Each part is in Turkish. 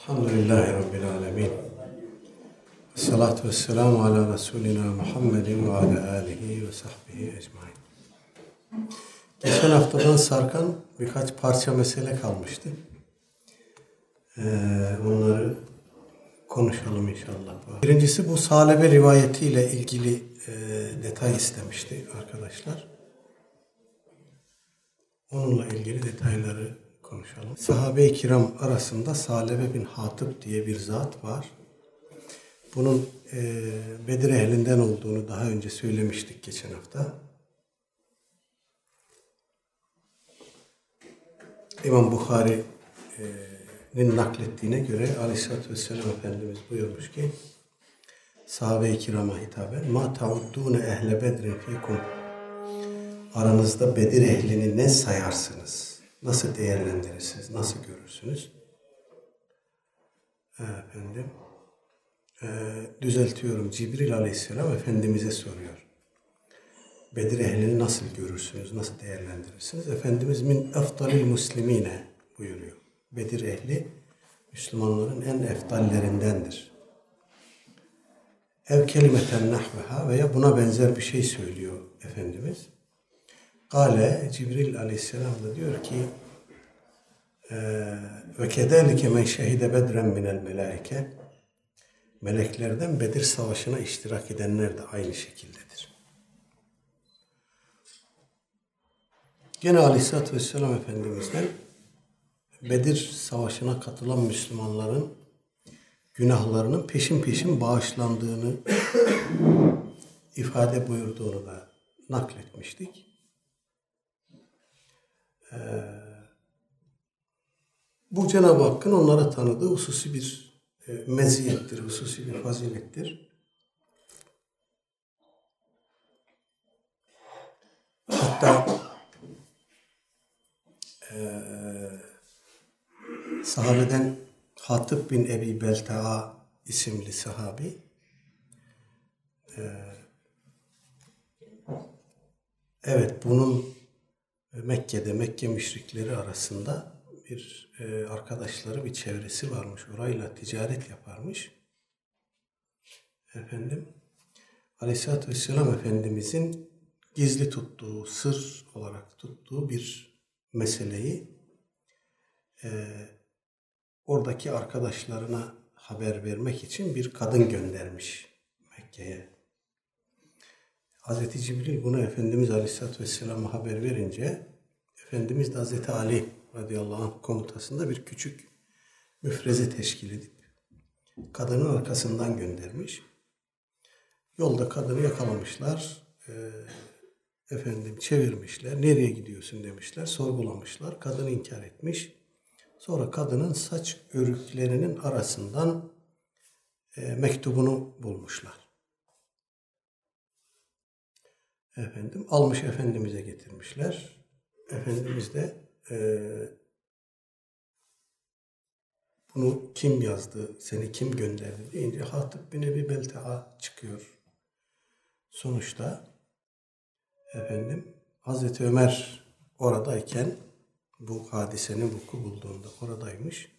Elhamdülillahi Rabbil Alemin. Salatu ve selamu ala Resulina Muhammedin ve ala alihi ve sahbihi ecmain. Geçen haftadan sarkan birkaç parça mesele kalmıştı. Ee, onları konuşalım inşallah. Birincisi bu salebe rivayetiyle ilgili e, detay istemişti arkadaşlar. Onunla ilgili detayları konuşalım. Sahabe-i kiram arasında Salebe bin Hatip diye bir zat var. Bunun e, Bedir ehlinden olduğunu daha önce söylemiştik geçen hafta. İmam Bukhari'nin naklettiğine göre Aleyhisselatü Vesselam Efendimiz buyurmuş ki sahabe-i kirama hitaben ma tauddune ehle bedrin fikum aranızda Bedir ehlini ne sayarsınız? Nasıl değerlendirirsiniz? Nasıl görürsünüz? Efendim e, düzeltiyorum. Cibril Aleyhisselam Efendimiz'e soruyor. Bedir ehlini nasıl görürsünüz? Nasıl değerlendirirsiniz? Efendimiz min eftalil muslimine buyuruyor. Bedir ehli Müslümanların en eftallerindendir. Ev kelimeten nahveha veya buna benzer bir şey söylüyor Efendimiz. Kale Cibril aleyhisselam da diyor ki ve kederlike men şehide bedren minel melaike meleklerden Bedir Savaşı'na iştirak edenler de aynı şekildedir. Gene Aleyhisselatü Vesselam Efendimiz'den Bedir Savaşı'na katılan Müslümanların günahlarının peşin peşin bağışlandığını ifade buyurduğunu da nakletmiştik. Ee, bu Cenab-ı Hakk'ın onlara tanıdığı hususi bir e, meziyettir, hususi bir fazilettir. Hatta e, sahabeden Hatip bin Ebi Belta'a isimli sahabi e, evet bunun Mekke'de Mekke müşrikleri arasında bir e, arkadaşları bir çevresi varmış. Orayla ticaret yaparmış. Efendim Aleyhisselatü Vesselam Efendimizin gizli tuttuğu, sır olarak tuttuğu bir meseleyi e, oradaki arkadaşlarına haber vermek için bir kadın göndermiş Mekke'ye. Hazreti Cibril bunu Efendimiz Aleyhisselatü Vesselam'a haber verince Efendimiz de Hazreti Ali radıyallahu anh komutasında bir küçük müfreze teşkil edip kadının arkasından göndermiş. Yolda kadını yakalamışlar. E, efendim çevirmişler. Nereye gidiyorsun demişler. Sorgulamışlar. Kadın inkar etmiş. Sonra kadının saç örüklerinin arasından e, mektubunu bulmuşlar. Efendim almış Efendimiz'e getirmişler. Efendimiz de e, bunu kim yazdı, seni kim gönderdi deyince Hatip bin Ebi Belta'a çıkıyor. Sonuçta efendim Hazreti Ömer oradayken bu hadisenin vuku bulduğunda oradaymış.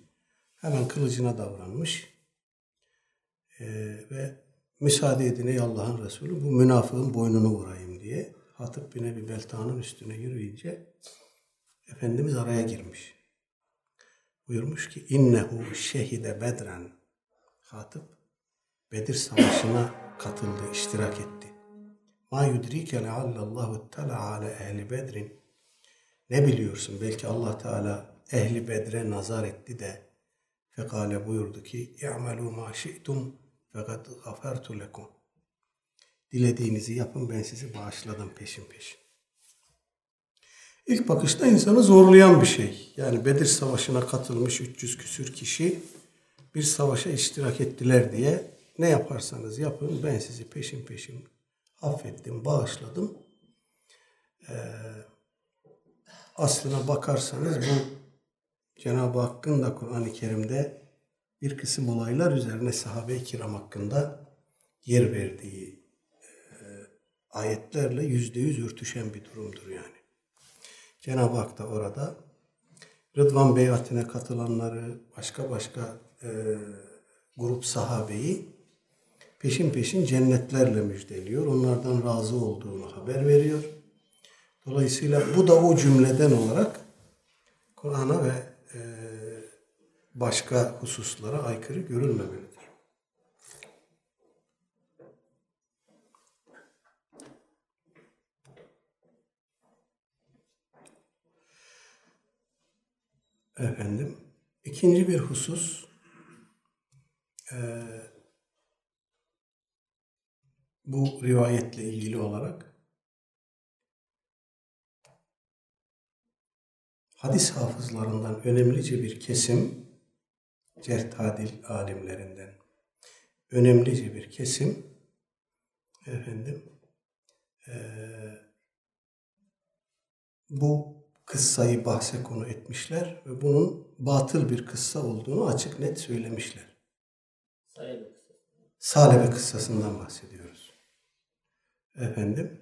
Hemen kılıcına davranmış. Ee, ve müsaade edin ey Allah'ın Resulü bu münafığın boynunu vurayım diye Hatip bin Ebi Belta'nın üstüne yürüyünce Efendimiz araya girmiş. Buyurmuş ki innehu şehide bedren Hatip Bedir Savaşı'na katıldı, iştirak etti. Ma yudrike leallallahu tala ala ehli bedrin ne biliyorsun? Belki Allah Teala ehli bedre nazar etti de fekale buyurdu ki i'melu ma şi'tum fakat gafertu lekum. Dilediğinizi yapın ben sizi bağışladım peşin peşin. İlk bakışta insanı zorlayan bir şey. Yani Bedir Savaşı'na katılmış 300 küsür kişi bir savaşa iştirak ettiler diye ne yaparsanız yapın ben sizi peşin peşin affettim, bağışladım. Ee, aslına bakarsanız bu Cenab-ı Hakk'ın da Kur'an-ı Kerim'de bir kısım olaylar üzerine sahabe-i kiram hakkında yer verdiği e, ayetlerle yüzde yüz örtüşen bir durumdur yani. Cenab-ı Hak da orada Rıdvan beyatine katılanları, başka başka e, grup sahabeyi peşin peşin cennetlerle müjdeliyor. Onlardan razı olduğunu haber veriyor. Dolayısıyla bu da o cümleden olarak Kur'an'a ve e, başka hususlara aykırı görülmemelidir. Efendim, ikinci bir husus, e, bu rivayetle ilgili olarak hadis hafızlarından önemlice bir kesim, certadil alimlerinden önemlice bir kesim, efendim, e, bu kıssayı bahse konu etmişler ve bunun batıl bir kıssa olduğunu açık net söylemişler. Salebe kıssası. Salebe kıssasından bahsediyoruz. Efendim,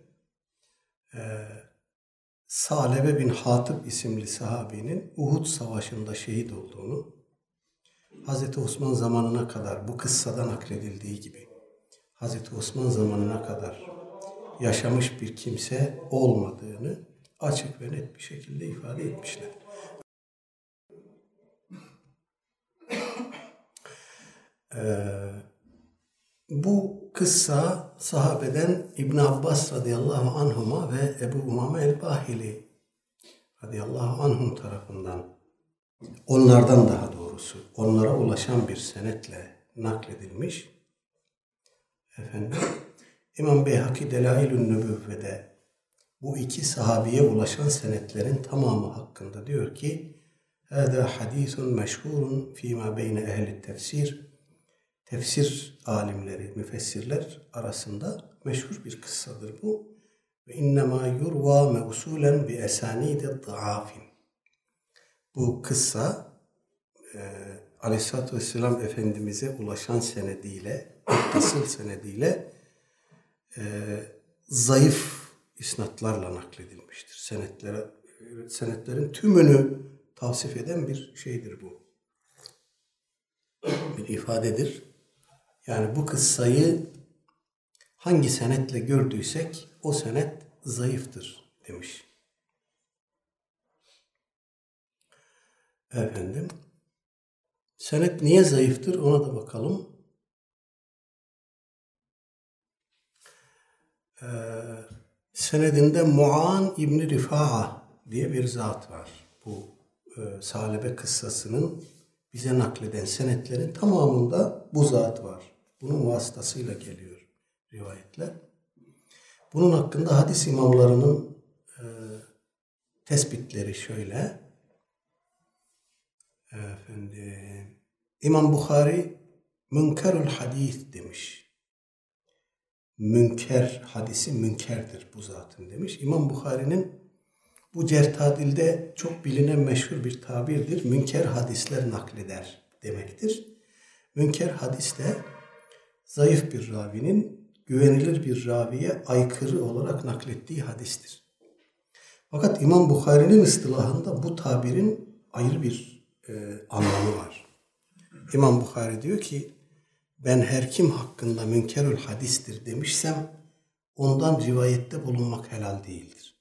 e, Salebe bin Hatip isimli sahabinin Uhud Savaşı'nda şehit olduğunu, Hz. Osman zamanına kadar bu kıssadan nakledildiği gibi, Hz. Osman zamanına kadar yaşamış bir kimse olmadığını açık ve net bir şekilde ifade etmişler. Ee, bu kıssa sahabeden İbn Abbas radıyallahu anhuma ve Ebu Umame el-Bahili radıyallahu anhum tarafından onlardan daha doğrusu onlara ulaşan bir senetle nakledilmiş. Efendim İmam Beyhaki Delailün Nübüvve'de bu iki sahabiye ulaşan senetlerin tamamı hakkında diyor ki Hâdâ hadîsun meşhurun fîmâ beyne ehli tefsir tefsir alimleri, müfessirler arasında meşhur bir kıssadır bu. Ve innema yurva mevsulen bi esanide daafin. Bu kıssa e, Aleyhisselatü Vesselam Efendimiz'e ulaşan senediyle, muttasıl senediyle e, zayıf isnatlarla nakledilmiştir. Senetlere, senetlerin tümünü tavsif eden bir şeydir bu. Bir ifadedir. Yani bu kıssayı hangi senetle gördüysek o senet zayıftır demiş. Efendim, senet niye zayıftır ona da bakalım. Ee, senedinde Muan İbni Rifa'a diye bir zat var. Bu e, Salebe kıssasının bize nakleden senetlerin tamamında bu zat var. Bunun vasıtasıyla geliyor rivayetler. Bunun hakkında hadis imamlarının e, tespitleri şöyle. Efendim, İmam Bukhari münkerül hadis demiş. Münker hadisi münkerdir bu zatın demiş. İmam Bukhari'nin bu certadilde çok bilinen meşhur bir tabirdir. Münker hadisler nakleder demektir. Münker hadiste zayıf bir ravinin güvenilir bir raviye aykırı olarak naklettiği hadistir. Fakat İmam Bukhari'nin ıstılahında bu tabirin ayrı bir e, anlamı var. İmam Bukhari diyor ki ben her kim hakkında münkerül hadistir demişsem ondan rivayette bulunmak helal değildir.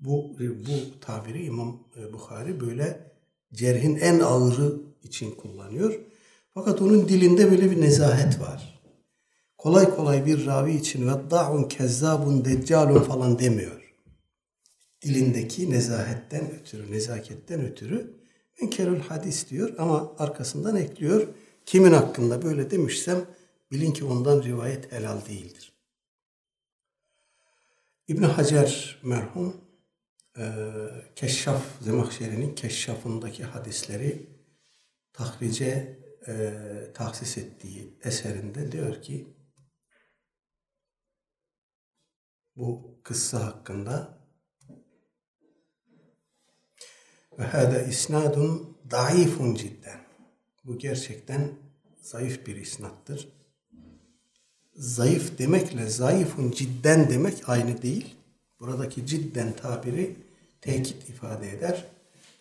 Bu, bu tabiri İmam Bukhari böyle cerhin en ağırı için kullanıyor. Fakat onun dilinde böyle bir nezahet var. Kolay kolay bir ravi için vedda'un kezzabun deccalun falan demiyor. Dilindeki nezahetten ötürü, nezaketten ötürü münkerül hadis diyor ama arkasından ekliyor. Kimin hakkında böyle demişsem bilin ki ondan rivayet helal değildir. İbn Hacer merhum e, Keşşaf, Zemahşeri'nin Keşşaf'ındaki hadisleri tahrice e, tahsis ettiği eserinde diyor ki bu kıssa hakkında ve hâde isnadun daifun cidden. Bu gerçekten zayıf bir isnattır. Zayıf demekle zayıfun cidden demek aynı değil. Buradaki cidden tabiri tekit ifade eder.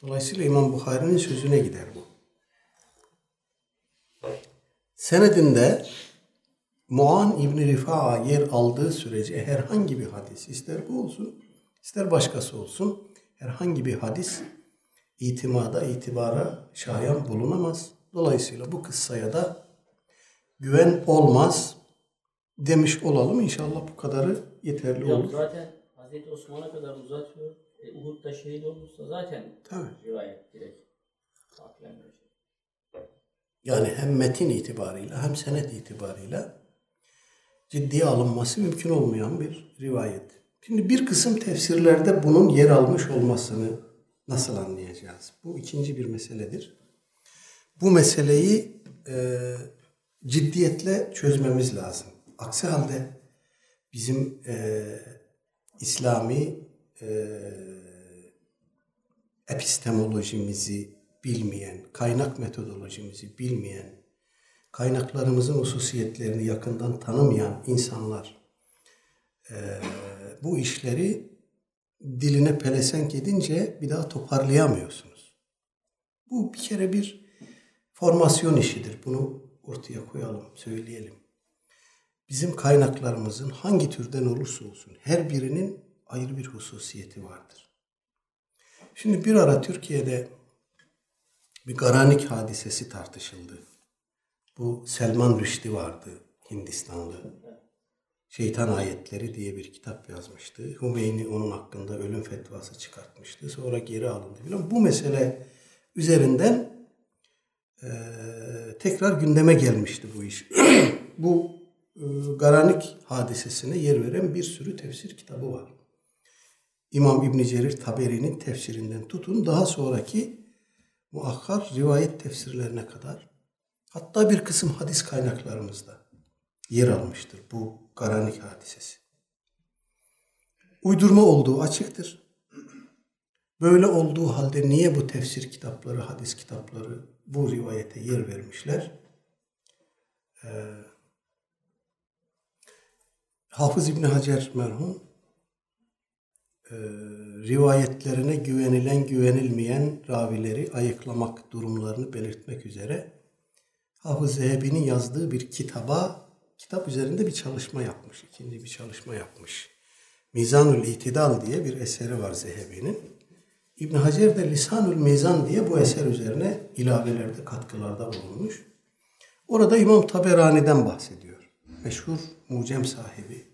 Dolayısıyla İmam Bukhari'nin sözüne gider bu. Senedinde Muan İbni Rifa'a yer aldığı sürece herhangi bir hadis, ister bu olsun, ister başkası olsun, herhangi bir hadis itimada, itibara şayan bulunamaz. Dolayısıyla bu kıssaya da güven olmaz demiş olalım. İnşallah bu kadarı yeterli Hocam olur. zaten Hazreti Osman'a kadar uzatıyor. E, Uhud'da şehit olursa zaten Tabii. rivayet direkt. Yani hem metin itibarıyla hem senet itibarıyla ciddiye alınması mümkün olmayan bir rivayet. Şimdi bir kısım tefsirlerde bunun yer almış olmasını nasıl anlayacağız? Bu ikinci bir meseledir. Bu meseleyi e, ciddiyetle çözmemiz lazım. Aksi halde bizim e, İslami e, epistemolojimizi bilmeyen, kaynak metodolojimizi bilmeyen, kaynaklarımızın hususiyetlerini yakından tanımayan insanlar e, bu işleri diline pelesenk edince bir daha toparlayamıyorsunuz. Bu bir kere bir formasyon işidir. Bunu ortaya koyalım, söyleyelim. Bizim kaynaklarımızın hangi türden olursa olsun her birinin ayrı bir hususiyeti vardır. Şimdi bir ara Türkiye'de bir Garanik hadisesi tartışıldı. Bu Selman Rüşdi vardı, Hindistanlı. Şeytan Ayetleri diye bir kitap yazmıştı. Hümeyni onun hakkında ölüm fetvası çıkartmıştı. Sonra geri alındı. Bu mesele üzerinden e, tekrar gündeme gelmişti bu iş. bu e, Garanik hadisesine yer veren bir sürü tefsir kitabı var. İmam İbn Cerir Taberi'nin tefsirinden tutun daha sonraki muakkar rivayet tefsirlerine kadar hatta bir kısım hadis kaynaklarımızda yer almıştır bu Garanik hadisesi. Uydurma olduğu açıktır. Böyle olduğu halde niye bu tefsir kitapları, hadis kitapları bu rivayete yer vermişler? Ee, Hafız İbni Hacer merhum e, rivayetlerine güvenilen güvenilmeyen ravileri ayıklamak durumlarını belirtmek üzere Hafız Zehebi'nin yazdığı bir kitaba kitap üzerinde bir çalışma yapmış. ikinci bir çalışma yapmış. Mizanül İtidal diye bir eseri var Zehebi'nin. İbn Hacer de Lisanül Mizan diye bu eser üzerine ilavelerde, katkılarda bulunmuş. Orada İmam Taberani'den bahsediyor. Meşhur mucem sahibi,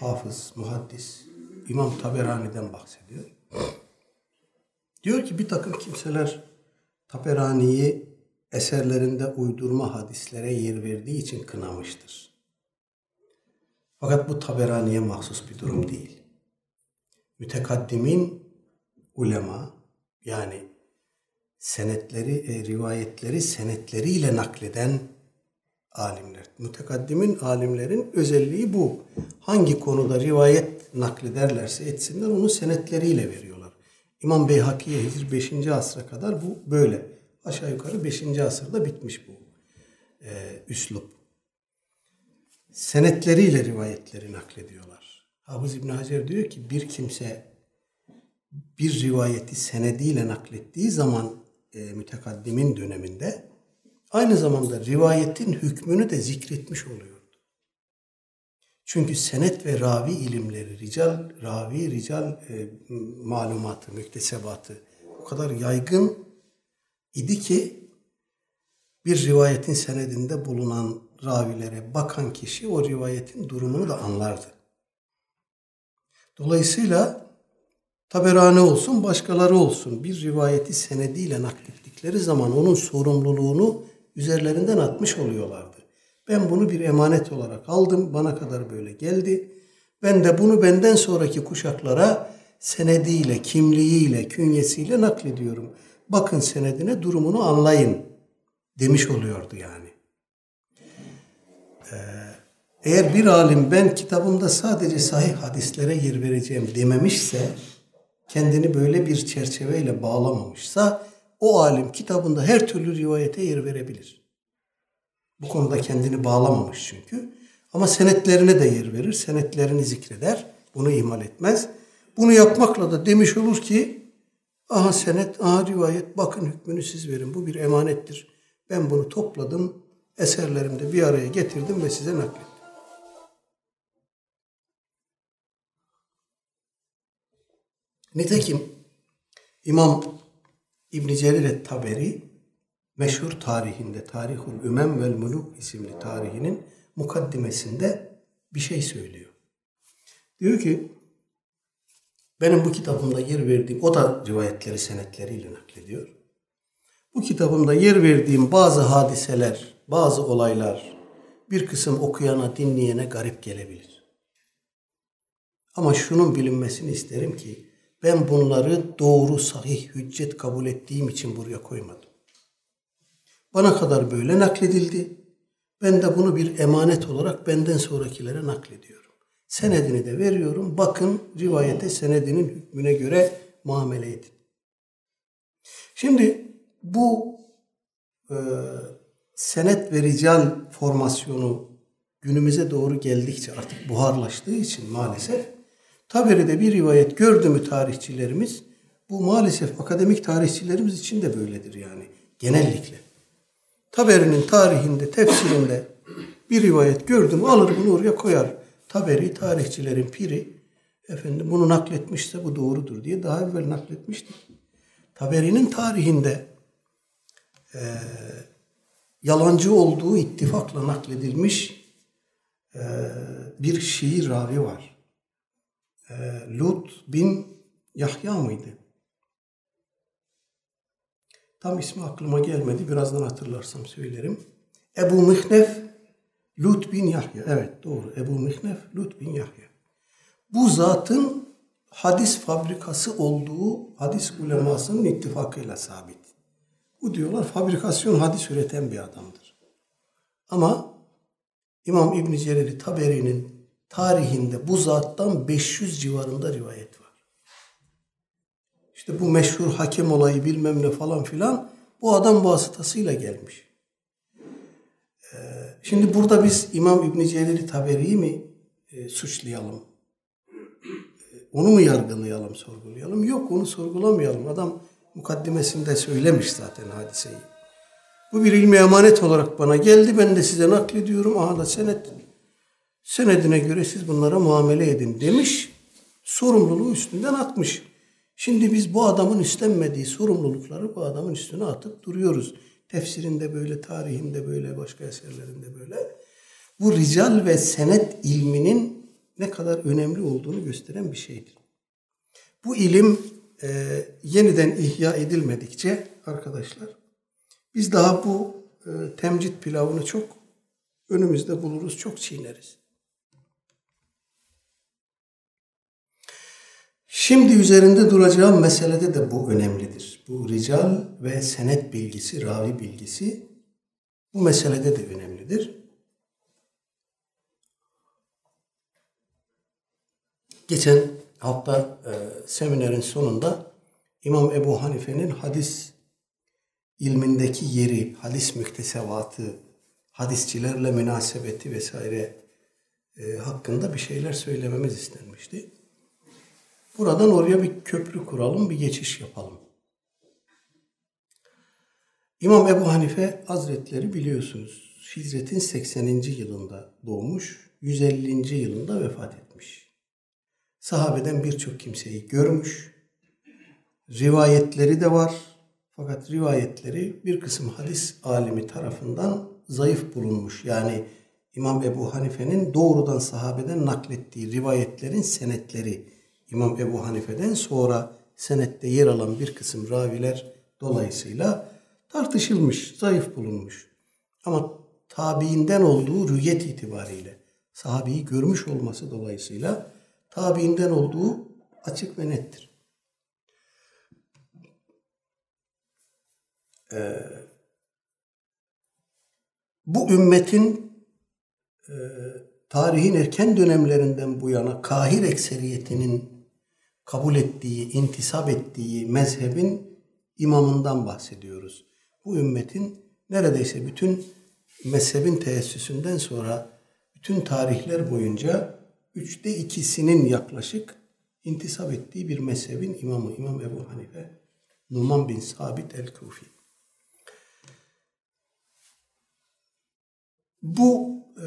hafız, muhaddis İmam Taberani'den bahsediyor. Diyor ki bir takım kimseler Taberani'yi eserlerinde uydurma hadislere yer verdiği için kınamıştır. Fakat bu Taberani'ye mahsus bir durum değil. Mütekaddimin ulema yani senetleri, e, rivayetleri senetleriyle nakleden alimler. Mütekaddimin alimlerin özelliği bu. Hangi konuda rivayet naklederlerse etsinler onu senetleriyle veriyorlar. İmam Beyhaki'ye Hicr 5. asra kadar bu böyle. Aşağı yukarı 5. asırda bitmiş bu e, üslup. Senetleriyle rivayetleri naklediyorlar. Hafız İbn Hacer diyor ki bir kimse bir rivayeti senediyle naklettiği zaman e, mütekaddimin döneminde aynı zamanda rivayetin hükmünü de zikretmiş oluyordu. Çünkü senet ve ravi ilimleri, rical, ravi, rical e, malumatı, müktesebatı o kadar yaygın idi ki bir rivayetin senedinde bulunan ravilere bakan kişi o rivayetin durumunu da anlardı. Dolayısıyla Taberani olsun, başkaları olsun bir rivayeti senediyle naklettikleri zaman onun sorumluluğunu üzerlerinden atmış oluyorlardı. Ben bunu bir emanet olarak aldım, bana kadar böyle geldi. Ben de bunu benden sonraki kuşaklara senediyle, kimliğiyle, künyesiyle naklediyorum. Bakın senedine durumunu anlayın demiş oluyordu yani. Ee, eğer bir alim ben kitabımda sadece sahih hadislere yer vereceğim dememişse, kendini böyle bir çerçeveyle bağlamamışsa, o alim kitabında her türlü rivayete yer verebilir. Bu konuda kendini bağlamamış çünkü. Ama senetlerine de yer verir, senetlerini zikreder, bunu ihmal etmez. Bunu yapmakla da demiş olur ki, Aha senet, aha rivayet, bakın hükmünü siz verin. Bu bir emanettir. Ben bunu topladım, eserlerimde bir araya getirdim ve size naklettim. Nitekim İmam İbn Cerir Taberi meşhur tarihinde Tarihul Ümem vel Muluk isimli tarihinin mukaddimesinde bir şey söylüyor. Diyor ki benim bu kitabımda yer verdiğim, o da rivayetleri senetleriyle naklediyor. Bu kitabımda yer verdiğim bazı hadiseler, bazı olaylar bir kısım okuyana, dinleyene garip gelebilir. Ama şunun bilinmesini isterim ki ben bunları doğru, sahih, hüccet kabul ettiğim için buraya koymadım. Bana kadar böyle nakledildi. Ben de bunu bir emanet olarak benden sonrakilere naklediyorum. Senedini de veriyorum. Bakın rivayete senedinin hükmüne göre muamele edin. Şimdi bu e, senet ve rical formasyonu günümüze doğru geldikçe artık buharlaştığı için maalesef Taberi'de bir rivayet gördü mü tarihçilerimiz bu maalesef akademik tarihçilerimiz için de böyledir yani genellikle. Taberi'nin tarihinde, tefsirinde bir rivayet gördüm alır bunu oraya koyar. Taberi tarihçilerin piri efendim bunu nakletmişse bu doğrudur diye daha evvel nakletmiştir. Taberi'nin tarihinde e, yalancı olduğu ittifakla nakledilmiş e, bir şiir ravi var. E, Lut bin Yahya mıydı? Tam ismi aklıma gelmedi. Birazdan hatırlarsam söylerim. Ebu Mihnef Lut bin Yahya. Evet doğru. Ebu Mihnef Lut bin Yahya. Bu zatın hadis fabrikası olduğu hadis ulemasının ittifakıyla sabit. Bu diyorlar fabrikasyon hadis üreten bir adamdır. Ama İmam İbn Cerir Taberi'nin tarihinde bu zattan 500 civarında rivayet var. İşte bu meşhur hakem olayı bilmem ne falan filan bu adam vasıtasıyla gelmiş. Ee, şimdi burada biz İmam İbn Cerir Taberi'yi mi e, suçlayalım? E, onu mu yargılayalım, sorgulayalım? Yok onu sorgulamayalım. Adam mukaddimesinde söylemiş zaten hadiseyi. Bu bir ilmi emanet olarak bana geldi. Ben de size naklediyorum. Aha da senet. Senedine göre siz bunlara muamele edin demiş. Sorumluluğu üstünden atmış. Şimdi biz bu adamın üstlenmediği sorumlulukları bu adamın üstüne atıp duruyoruz. Tefsirinde böyle, tarihinde böyle, başka eserlerinde böyle. Bu rical ve senet ilminin ne kadar önemli olduğunu gösteren bir şeydir. Bu ilim e, yeniden ihya edilmedikçe arkadaşlar biz daha bu e, temcit pilavını çok önümüzde buluruz, çok çiğneriz. Şimdi üzerinde duracağım meselede de bu önemlidir. Bu rical ve senet bilgisi, ravi bilgisi bu meselede de önemlidir. Geçen hafta e, seminerin sonunda İmam Ebu Hanife'nin hadis ilmindeki yeri, hadis müktesevatı, hadisçilerle münasebeti vesaire e, hakkında bir şeyler söylememiz istenmişti. Buradan oraya bir köprü kuralım, bir geçiş yapalım. İmam Ebu Hanife Hazretleri biliyorsunuz Hicretin 80. yılında doğmuş, 150. yılında vefat etmiş. Sahabeden birçok kimseyi görmüş. Rivayetleri de var. Fakat rivayetleri bir kısım hadis alimi tarafından zayıf bulunmuş. Yani İmam Ebu Hanife'nin doğrudan sahabeden naklettiği rivayetlerin senetleri İmam Ebu Hanife'den sonra senette yer alan bir kısım raviler dolayısıyla tartışılmış, zayıf bulunmuş. Ama tabiinden olduğu rüyet itibariyle, sahabeyi görmüş olması dolayısıyla tabiinden olduğu açık ve nettir. Ee, bu ümmetin e, tarihin erken dönemlerinden bu yana kahir ekseriyetinin kabul ettiği, intisap ettiği mezhebin imamından bahsediyoruz. Bu ümmetin neredeyse bütün mezhebin teessüsünden sonra bütün tarihler boyunca üçte ikisinin yaklaşık intisap ettiği bir mezhebin imamı İmam Ebu Hanife Numan bin Sabit el-Kufi. Bu e,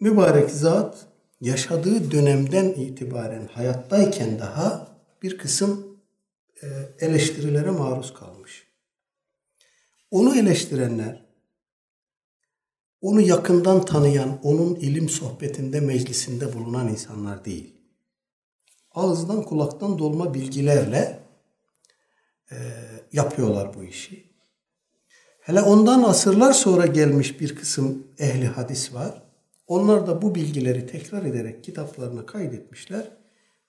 mübarek zat yaşadığı dönemden itibaren hayattayken daha bir kısım e, eleştirilere maruz kalmış. Onu eleştirenler, onu yakından tanıyan, onun ilim sohbetinde, meclisinde bulunan insanlar değil. Ağızdan kulaktan dolma bilgilerle e, yapıyorlar bu işi. Hele ondan asırlar sonra gelmiş bir kısım ehli hadis var. Onlar da bu bilgileri tekrar ederek kitaplarına kaydetmişler.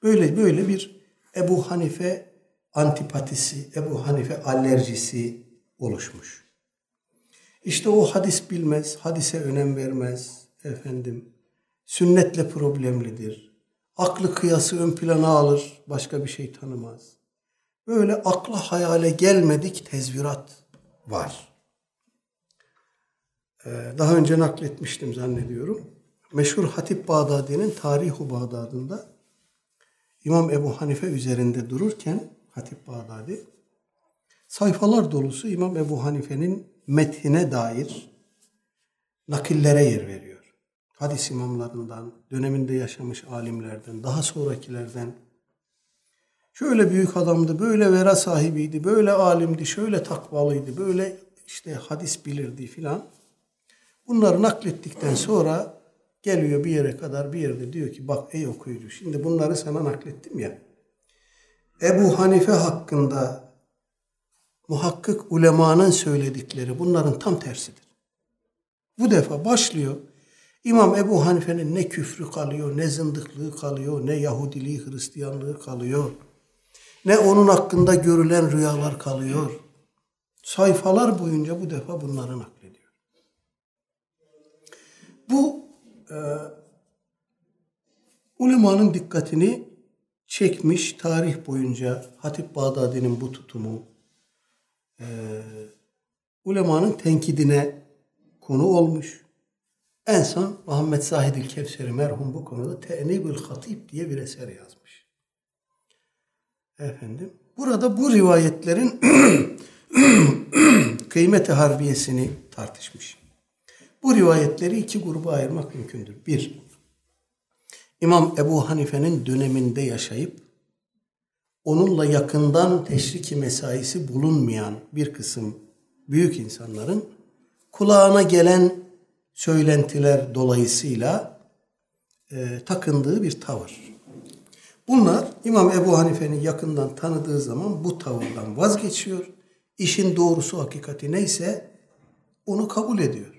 Böyle böyle bir Ebu Hanife antipatisi, Ebu Hanife alerjisi oluşmuş. İşte o hadis bilmez, hadise önem vermez efendim. Sünnetle problemlidir. Aklı kıyası ön plana alır, başka bir şey tanımaz. Böyle akla hayale gelmedik tezvirat var. Ee, daha önce nakletmiştim zannediyorum. Meşhur Hatip Bağdadi'nin Tarihu Bağdad'ında İmam Ebu Hanife üzerinde dururken Hatip Bağdadi sayfalar dolusu İmam Ebu Hanife'nin methine dair nakillere yer veriyor. Hadis imamlarından, döneminde yaşamış alimlerden, daha sonrakilerden şöyle büyük adamdı, böyle vera sahibiydi, böyle alimdi, şöyle takvalıydı, böyle işte hadis bilirdi filan. Bunları naklettikten sonra geliyor bir yere kadar bir yerde diyor ki bak ey okuyucu şimdi bunları sana naklettim ya. Ebu Hanife hakkında muhakkık ulemanın söyledikleri bunların tam tersidir. Bu defa başlıyor. İmam Ebu Hanife'nin ne küfrü kalıyor, ne zındıklığı kalıyor, ne Yahudiliği, Hristiyanlığı kalıyor. Ne onun hakkında görülen rüyalar kalıyor. Sayfalar boyunca bu defa bunları naklediyor. E, ulemanın dikkatini çekmiş tarih boyunca Hatip Bağdadi'nin bu tutumu e, ulemanın tenkidine konu olmuş. En son Muhammed Zahid Kevseri merhum bu konuda Te'nibül Hatip diye bir eser yazmış. Efendim, burada bu rivayetlerin kıymeti harbiyesini tartışmış. Bu rivayetleri iki gruba ayırmak mümkündür. Bir, İmam Ebu Hanife'nin döneminde yaşayıp onunla yakından teşriki mesaisi bulunmayan bir kısım büyük insanların kulağına gelen söylentiler dolayısıyla e, takındığı bir tavır. Bunlar İmam Ebu Hanife'nin yakından tanıdığı zaman bu tavırdan vazgeçiyor. İşin doğrusu hakikati neyse onu kabul ediyor.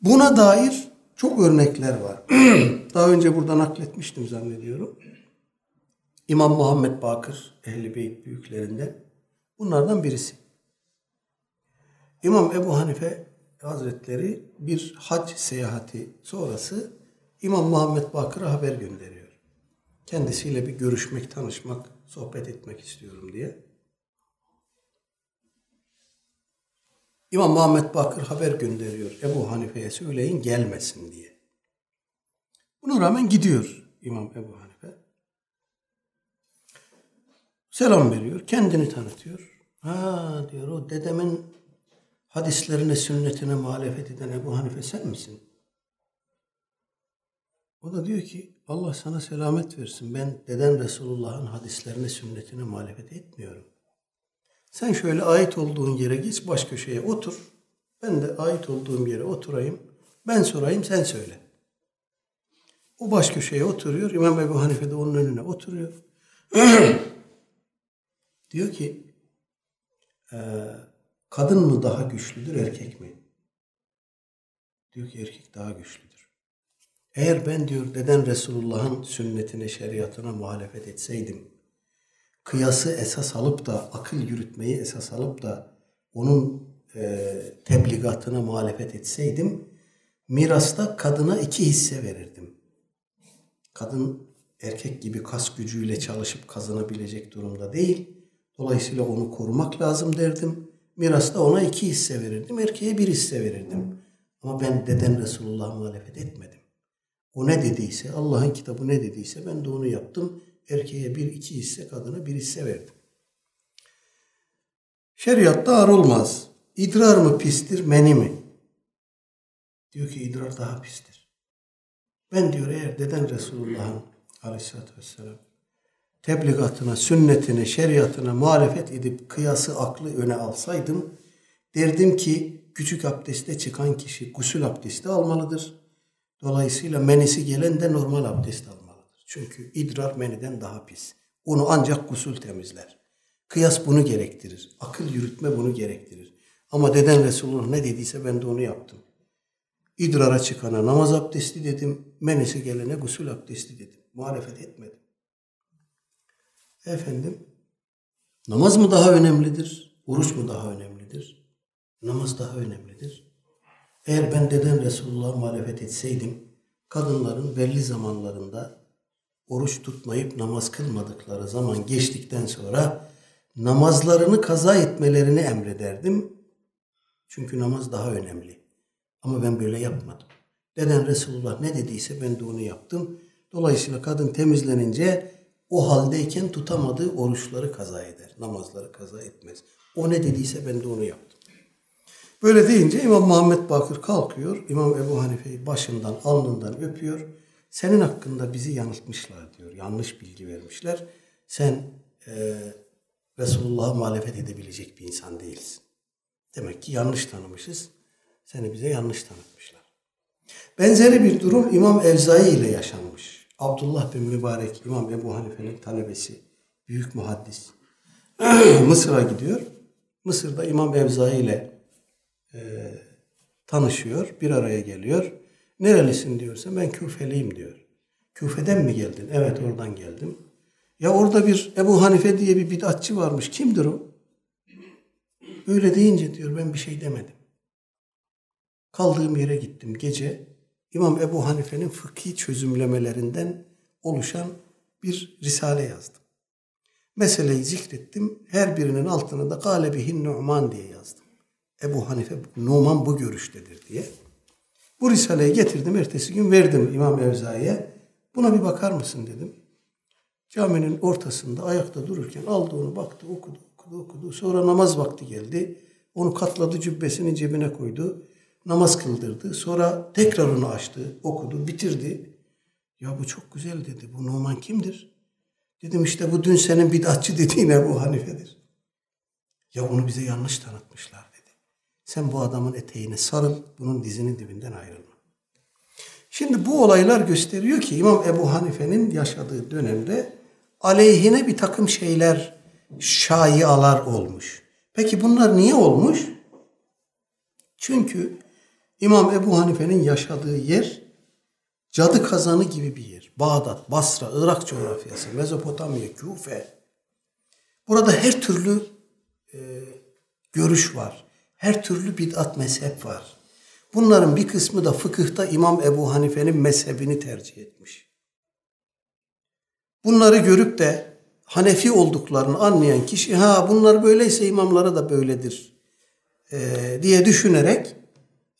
Buna dair çok örnekler var. Daha önce burada nakletmiştim zannediyorum. İmam Muhammed Bakır, Ehl-i Beyt büyüklerinde bunlardan birisi. İmam Ebu Hanife Hazretleri bir hac seyahati sonrası İmam Muhammed Bakır'a haber gönderiyor. Kendisiyle bir görüşmek, tanışmak, sohbet etmek istiyorum diye. İmam Muhammed Bakır haber gönderiyor. Ebu Hanife'ye söyleyin gelmesin diye. Buna rağmen gidiyor İmam Ebu Hanife. Selam veriyor. Kendini tanıtıyor. Ha diyor o dedemin hadislerine, sünnetine muhalefet eden Ebu Hanife sen misin? O da diyor ki Allah sana selamet versin. Ben deden Resulullah'ın hadislerine, sünnetine muhalefet etmiyorum. Sen şöyle ait olduğun yere geç baş köşeye otur. Ben de ait olduğum yere oturayım. Ben sorayım sen söyle. O baş köşeye oturuyor. İmam Ebu Hanife de onun önüne oturuyor. diyor ki e, kadın mı daha güçlüdür erkek mi? Diyor ki erkek daha güçlüdür. Eğer ben diyor deden Resulullah'ın sünnetine, şeriatına muhalefet etseydim kıyası esas alıp da akıl yürütmeyi esas alıp da onun e, tebligatına muhalefet etseydim mirasta kadına iki hisse verirdim. Kadın erkek gibi kas gücüyle çalışıp kazanabilecek durumda değil. Dolayısıyla onu korumak lazım derdim. Mirasta ona iki hisse verirdim. Erkeğe bir hisse verirdim. Ama ben deden Resulullah'a muhalefet etmedim. O ne dediyse, Allah'ın kitabı ne dediyse ben de onu yaptım. Erkeğe bir iki hisse, kadına bir hisse verdim. Şeriatta ar olmaz. İdrar mı pistir, meni mi? Diyor ki idrar daha pistir. Ben diyor eğer deden Resulullah'ın aleyhissalatü vesselam tebligatına, sünnetine, şeriatına muhalefet edip kıyası aklı öne alsaydım derdim ki küçük abdeste çıkan kişi gusül abdesti almalıdır. Dolayısıyla menisi gelen de normal abdest almalıdır. Çünkü idrar meniden daha pis. Onu ancak gusül temizler. Kıyas bunu gerektirir. Akıl yürütme bunu gerektirir. Ama deden Resulullah ne dediyse ben de onu yaptım. İdrara çıkana namaz abdesti dedim. Menisi gelene gusül abdesti dedim. Muhalefet etmedim. Efendim, namaz mı daha önemlidir? Oruç mu daha önemlidir? Namaz daha önemlidir. Eğer ben deden Resulullah'a muhalefet etseydim, kadınların belli zamanlarında oruç tutmayıp namaz kılmadıkları zaman geçtikten sonra namazlarını kaza etmelerini emrederdim. Çünkü namaz daha önemli. Ama ben böyle yapmadım. Deden Resulullah ne dediyse ben de onu yaptım. Dolayısıyla kadın temizlenince o haldeyken tutamadığı oruçları kaza eder. Namazları kaza etmez. O ne dediyse ben de onu yaptım. Böyle deyince İmam Muhammed Bakır kalkıyor. İmam Ebu Hanife'yi başından, alnından öpüyor. Senin hakkında bizi yanıltmışlar diyor. Yanlış bilgi vermişler. Sen e, Resulullah'a muhalefet edebilecek bir insan değilsin. Demek ki yanlış tanımışız. Seni bize yanlış tanıtmışlar. Benzeri bir durum İmam Evzai ile yaşanmış. Abdullah bin Mübarek, İmam Ebu Hanife'nin talebesi, büyük muhaddis. Mısır'a gidiyor. Mısır'da İmam Evzai ile e, tanışıyor, bir araya geliyor. Nerelisin diyorsa ben Küfeliyim diyor. Küfe'den mi geldin? Evet oradan geldim. Ya orada bir Ebu Hanife diye bir bid'atçı varmış. Kimdir o? Öyle deyince diyor ben bir şey demedim. Kaldığım yere gittim gece. İmam Ebu Hanife'nin fıkhi çözümlemelerinden oluşan bir risale yazdım. Meseleyi zikrettim. Her birinin altına da Galebihin Numan diye yazdım. Ebu Hanife Numan bu görüştedir diye. Bu risaleyi getirdim. Ertesi gün verdim İmam Evzai'ye. Buna bir bakar mısın dedim. Caminin ortasında ayakta dururken aldı onu baktı okudu okudu okudu. Sonra namaz vakti geldi. Onu katladı cübbesinin cebine koydu. Namaz kıldırdı. Sonra tekrar onu açtı okudu bitirdi. Ya bu çok güzel dedi. Bu Numan kimdir? Dedim işte bu dün senin bid'atçı dediğin Ebu Hanife'dir. Ya onu bize yanlış tanıtmışlar. Sen bu adamın eteğine sarıl, bunun dizinin dibinden ayrılma. Şimdi bu olaylar gösteriyor ki İmam Ebu Hanife'nin yaşadığı dönemde aleyhine bir takım şeyler, şaialar olmuş. Peki bunlar niye olmuş? Çünkü İmam Ebu Hanife'nin yaşadığı yer cadı kazanı gibi bir yer. Bağdat, Basra, Irak coğrafyası, Mezopotamya, Küfe. Burada her türlü e, görüş var. Her türlü bid'at mezhep var. Bunların bir kısmı da fıkıhta İmam Ebu Hanife'nin mezhebini tercih etmiş. Bunları görüp de Hanefi olduklarını anlayan kişi ha bunlar böyleyse imamlara da böyledir e, diye düşünerek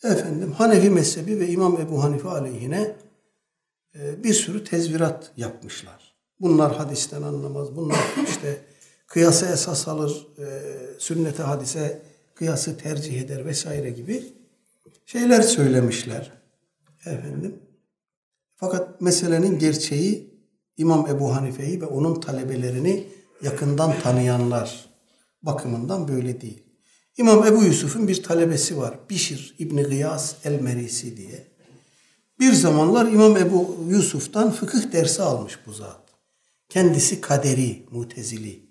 efendim Hanefi mezhebi ve İmam Ebu Hanife aleyhine e, bir sürü tezvirat yapmışlar. Bunlar hadisten anlamaz. Bunlar işte kıyası esas alır, e, sünnete hadise kıyası tercih eder vesaire gibi şeyler söylemişler. Efendim. Fakat meselenin gerçeği İmam Ebu Hanife'yi ve onun talebelerini yakından tanıyanlar bakımından böyle değil. İmam Ebu Yusuf'un bir talebesi var. Bişir İbni Gıyas el-Merisi diye. Bir zamanlar İmam Ebu Yusuf'tan fıkıh dersi almış bu zat. Kendisi kaderi, mutezili.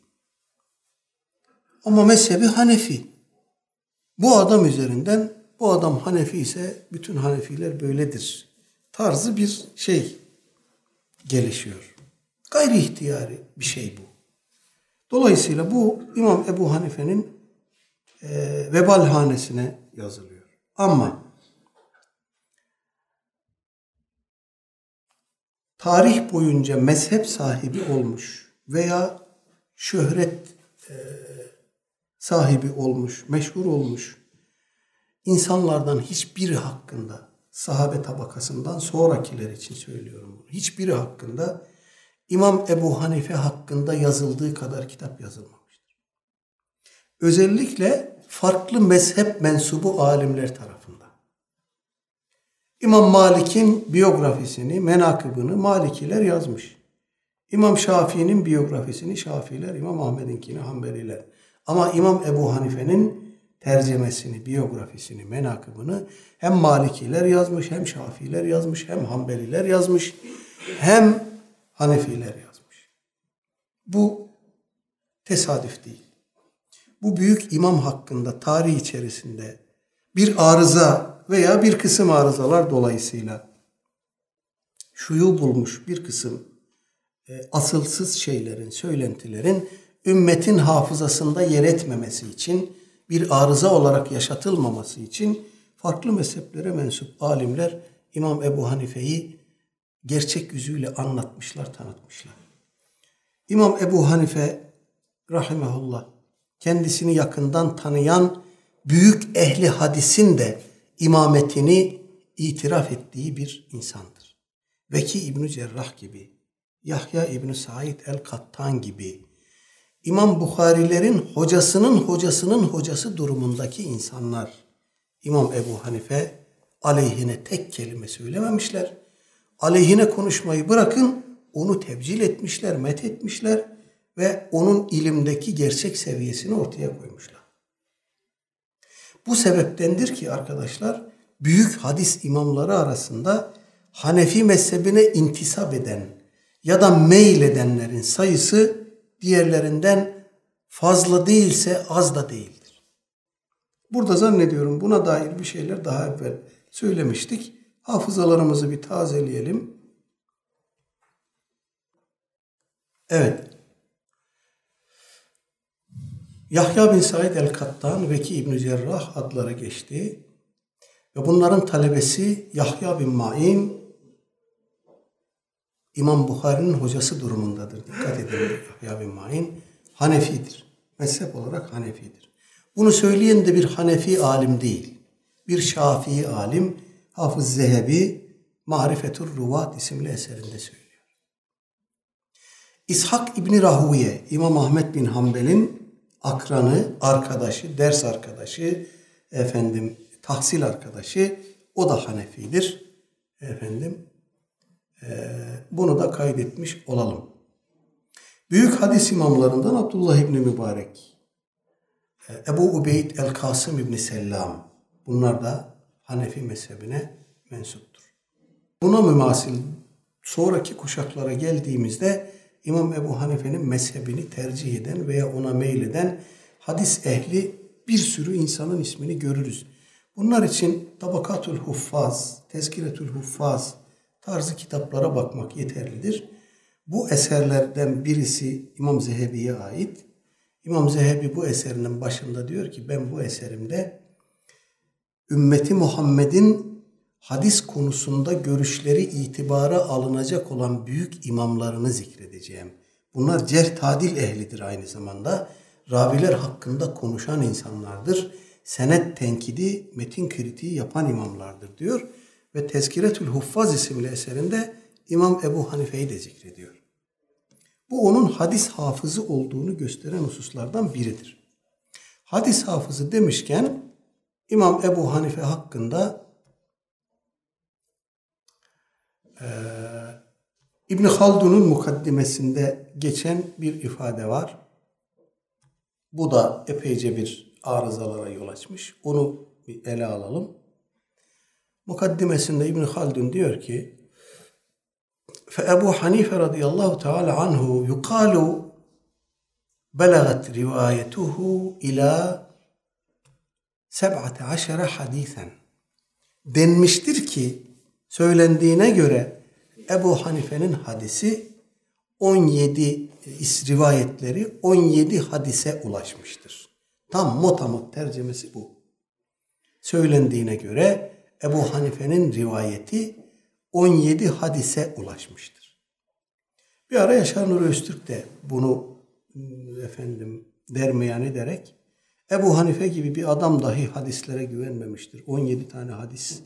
Ama mezhebi Hanefi. Bu adam üzerinden, bu adam Hanefi ise bütün Hanefiler böyledir. Tarzı bir şey gelişiyor. Gayri ihtiyari bir şey bu. Dolayısıyla bu İmam Ebu Hanife'nin e, vebal hanesine yazılıyor. Ama tarih boyunca mezhep sahibi olmuş veya şöhret e, sahibi olmuş, meşhur olmuş insanlardan hiçbiri hakkında sahabe tabakasından sonrakiler için söylüyorum bunu. Hiçbiri hakkında İmam Ebu Hanife hakkında yazıldığı kadar kitap yazılmamıştır. Özellikle farklı mezhep mensubu alimler tarafından. İmam Malik'in biyografisini, menakıbını Malikiler yazmış. İmam Şafii'nin biyografisini Şafiiler, İmam Ahmet'inkini Hanbeliler. Ama İmam Ebu Hanife'nin tercemesini, biyografisini, menakıbını hem Malikiler yazmış, hem Şafiiler yazmış, hem Hanbeliler yazmış, hem Hanefiler yazmış. Bu tesadüf değil. Bu büyük imam hakkında tarih içerisinde bir arıza veya bir kısım arızalar dolayısıyla şuyu bulmuş bir kısım e, asılsız şeylerin, söylentilerin ümmetin hafızasında yer etmemesi için, bir arıza olarak yaşatılmaması için farklı mezheplere mensup alimler İmam Ebu Hanife'yi gerçek yüzüyle anlatmışlar, tanıtmışlar. İmam Ebu Hanife rahimehullah kendisini yakından tanıyan büyük ehli hadisin de imametini itiraf ettiği bir insandır. Veki İbn Cerrah gibi, Yahya İbn Said el-Kattan gibi, İmam Bukharilerin hocasının hocasının hocası durumundaki insanlar İmam Ebu Hanife aleyhine tek kelime söylememişler. Aleyhine konuşmayı bırakın onu tebcil etmişler, met etmişler ve onun ilimdeki gerçek seviyesini ortaya koymuşlar. Bu sebeptendir ki arkadaşlar büyük hadis imamları arasında Hanefi mezhebine intisap eden ya da meyil edenlerin sayısı diğerlerinden fazla değilse az da değildir. Burada zannediyorum buna dair bir şeyler daha evvel söylemiştik. Hafızalarımızı bir tazeleyelim. Evet. Yahya bin Said el-Kattan ve ki İbn Cerrah adları geçti. Ve bunların talebesi Yahya bin Ma'in İmam Bukhari'nin hocası durumundadır. Dikkat edin Yahya bin Ma'in Hanefidir. Mezhep olarak Hanefidir. Bunu söyleyen de bir Hanefi alim değil. Bir Şafii alim Hafız Zehebi Marifetur Ruvat isimli eserinde söylüyor. İshak İbni Rahuye, İmam Ahmet bin Hanbel'in akranı, arkadaşı, ders arkadaşı, efendim tahsil arkadaşı, o da Hanefidir. Efendim, bunu da kaydetmiş olalım. Büyük hadis imamlarından Abdullah İbni Mübarek, e, Ebu Ubeyd el-Kasım İbni Sellam, bunlar da Hanefi mezhebine mensuptur. Buna mümasil sonraki kuşaklara geldiğimizde İmam Ebu Hanife'nin mezhebini tercih eden veya ona meyleden hadis ehli bir sürü insanın ismini görürüz. Bunlar için Tabakatul Huffaz, Tezkiretül Huffaz tarzı kitaplara bakmak yeterlidir. Bu eserlerden birisi İmam Zehebi'ye ait. İmam Zehebi bu eserinin başında diyor ki ben bu eserimde ümmeti Muhammed'in hadis konusunda görüşleri itibara alınacak olan büyük imamlarını zikredeceğim. Bunlar cerh tadil ehlidir aynı zamanda. Raviler hakkında konuşan insanlardır. Senet tenkidi, metin kritiği yapan imamlardır diyor. Ve Tezkiretül Huffaz isimli eserinde İmam Ebu Hanife'yi de zikrediyor. Bu onun hadis hafızı olduğunu gösteren hususlardan biridir. Hadis hafızı demişken İmam Ebu Hanife hakkında e, İbn Haldun'un mukaddimesinde geçen bir ifade var. Bu da epeyce bir arızalara yol açmış. Onu bir ele alalım mukaddimesinde İbn Haldun diyor ki Fe Ebu Hanife radıyallahu teala anhu yukalu belagat rivayetuhu ila 17 hadisen denmiştir ki söylendiğine göre Ebu Hanife'nin hadisi 17 rivayetleri 17 hadise ulaşmıştır. Tam motamot tercemesi bu. Söylendiğine göre Ebu Hanife'nin rivayeti 17 hadise ulaşmıştır. Bir ara Yaşar Nuri Öztürk de bunu efendim dermeyan ederek Ebu Hanife gibi bir adam dahi hadislere güvenmemiştir. 17 tane hadise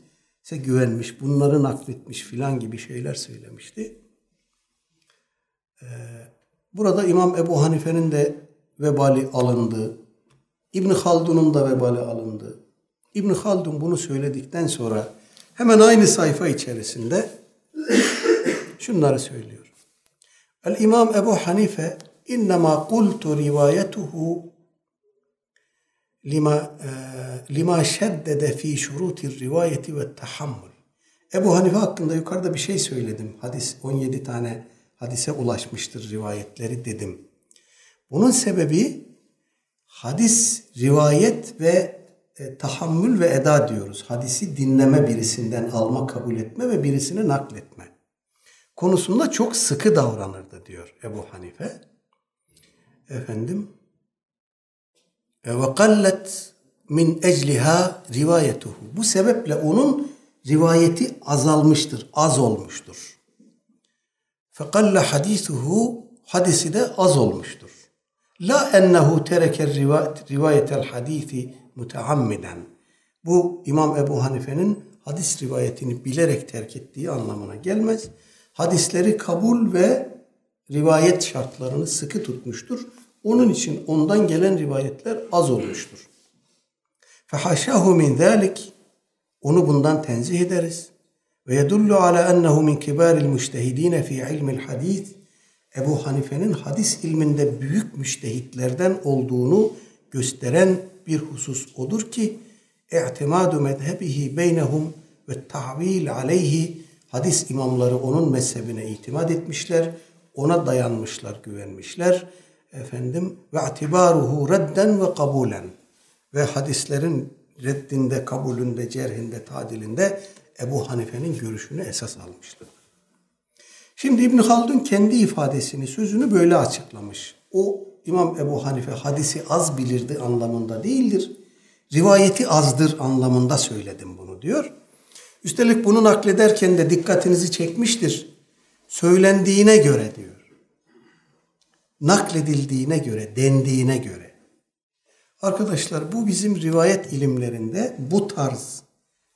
güvenmiş, bunları nakletmiş filan gibi şeyler söylemişti. Burada İmam Ebu Hanife'nin de vebali alındı. İbn Haldun'un da vebali alındı. İbn Haldun bunu söyledikten sonra hemen aynı sayfa içerisinde şunları söylüyor. El İmam Ebu Hanife innema kultu rivayetuhu lima e, lima şeddede fi şurutir rivayeti ve tahammül. Ebu Hanife hakkında yukarıda bir şey söyledim. Hadis 17 tane hadise ulaşmıştır rivayetleri dedim. Bunun sebebi hadis, rivayet ve e, tahammül ve eda diyoruz. Hadisi dinleme birisinden alma, kabul etme ve birisine nakletme. Konusunda çok sıkı davranırdı diyor Ebu Hanife. Efendim e, ve kallet min ecliha rivayetuhu. Bu sebeple onun rivayeti azalmıştır, az olmuştur. Fekalle hadisuhu hadisi de az olmuştur. La ennehu tereker rivayetel hadisi muteammiden. Bu İmam Ebu Hanife'nin hadis rivayetini bilerek terk ettiği anlamına gelmez. Hadisleri kabul ve rivayet şartlarını sıkı tutmuştur. Onun için ondan gelen rivayetler az olmuştur. Fehaşahu min zalik onu bundan tenzih ederiz. Ve yedullu ala ennehu min kibaril müştehidine fi ilmil hadis. Ebu Hanife'nin hadis ilminde büyük müştehitlerden olduğunu gösteren bir husus odur ki i'timadu medhebihi beynehum ve tahvil aleyhi hadis imamları onun mezhebine itimat etmişler, ona dayanmışlar, güvenmişler. Efendim ve atibaruhu redden ve kabulen ve hadislerin reddinde, kabulünde, cerhinde, tadilinde Ebu Hanife'nin görüşünü esas almıştır. Şimdi İbn Haldun kendi ifadesini, sözünü böyle açıklamış. O İmam Ebu Hanife hadisi az bilirdi anlamında değildir. Rivayeti azdır anlamında söyledim bunu diyor. Üstelik bunu naklederken de dikkatinizi çekmiştir. Söylendiğine göre diyor. Nakledildiğine göre, dendiğine göre. Arkadaşlar bu bizim rivayet ilimlerinde bu tarz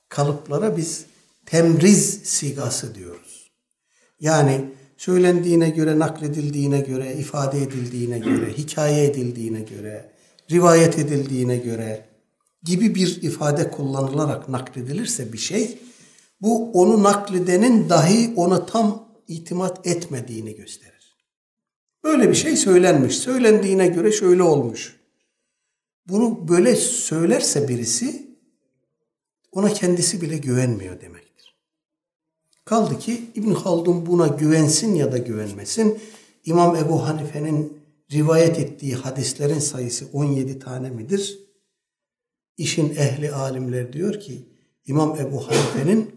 kalıplara biz temriz sigası diyoruz. Yani söylendiğine göre, nakledildiğine göre, ifade edildiğine göre, hikaye edildiğine göre, rivayet edildiğine göre gibi bir ifade kullanılarak nakledilirse bir şey, bu onu nakledenin dahi ona tam itimat etmediğini gösterir. Böyle bir şey söylenmiş. Söylendiğine göre şöyle olmuş. Bunu böyle söylerse birisi ona kendisi bile güvenmiyor demektir. Kaldı ki İbn Haldun buna güvensin ya da güvenmesin. İmam Ebu Hanife'nin rivayet ettiği hadislerin sayısı 17 tane midir? İşin ehli alimler diyor ki İmam Ebu Hanife'nin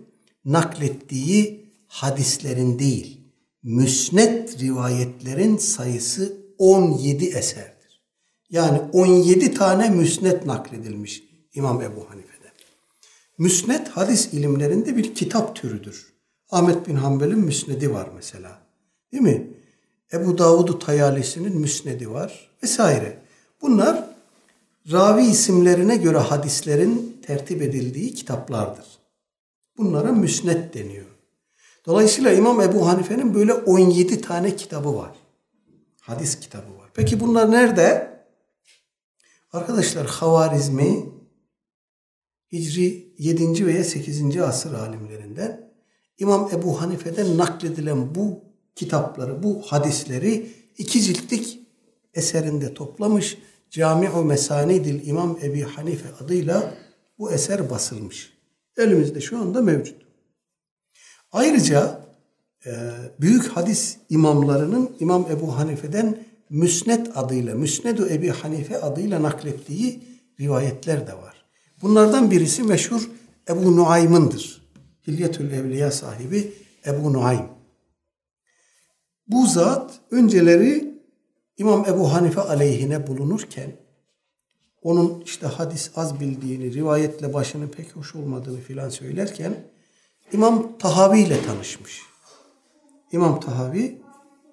naklettiği hadislerin değil, müsnet rivayetlerin sayısı 17 eserdir. Yani 17 tane müsnet nakledilmiş İmam Ebu Hanife'den. Müsnet hadis ilimlerinde bir kitap türüdür. Ahmet bin Hanbel'in müsnedi var mesela. Değil mi? Ebu Davud-u Tayalisi'nin müsnedi var vesaire. Bunlar ravi isimlerine göre hadislerin tertip edildiği kitaplardır. Bunlara müsnet deniyor. Dolayısıyla İmam Ebu Hanife'nin böyle 17 tane kitabı var. Hadis kitabı var. Peki bunlar nerede? Arkadaşlar Havarizmi Hicri 7. veya 8. asır alimlerinden İmam Ebu Hanife'den nakledilen bu kitapları, bu hadisleri iki ciltlik eserinde toplamış. Camiu Mesanidil İmam Ebi Hanife adıyla bu eser basılmış. Elimizde şu anda mevcut. Ayrıca e, büyük hadis imamlarının İmam Ebu Hanife'den Müsned adıyla, Müsnedu Ebi Hanife adıyla naklettiği rivayetler de var. Bunlardan birisi meşhur Ebu Nuaym'ındır. Hilyetül Evliya sahibi Ebu Nuaym. Bu zat önceleri İmam Ebu Hanife aleyhine bulunurken onun işte hadis az bildiğini, rivayetle başının pek hoş olmadığını filan söylerken İmam Tahavi ile tanışmış. İmam Tahavi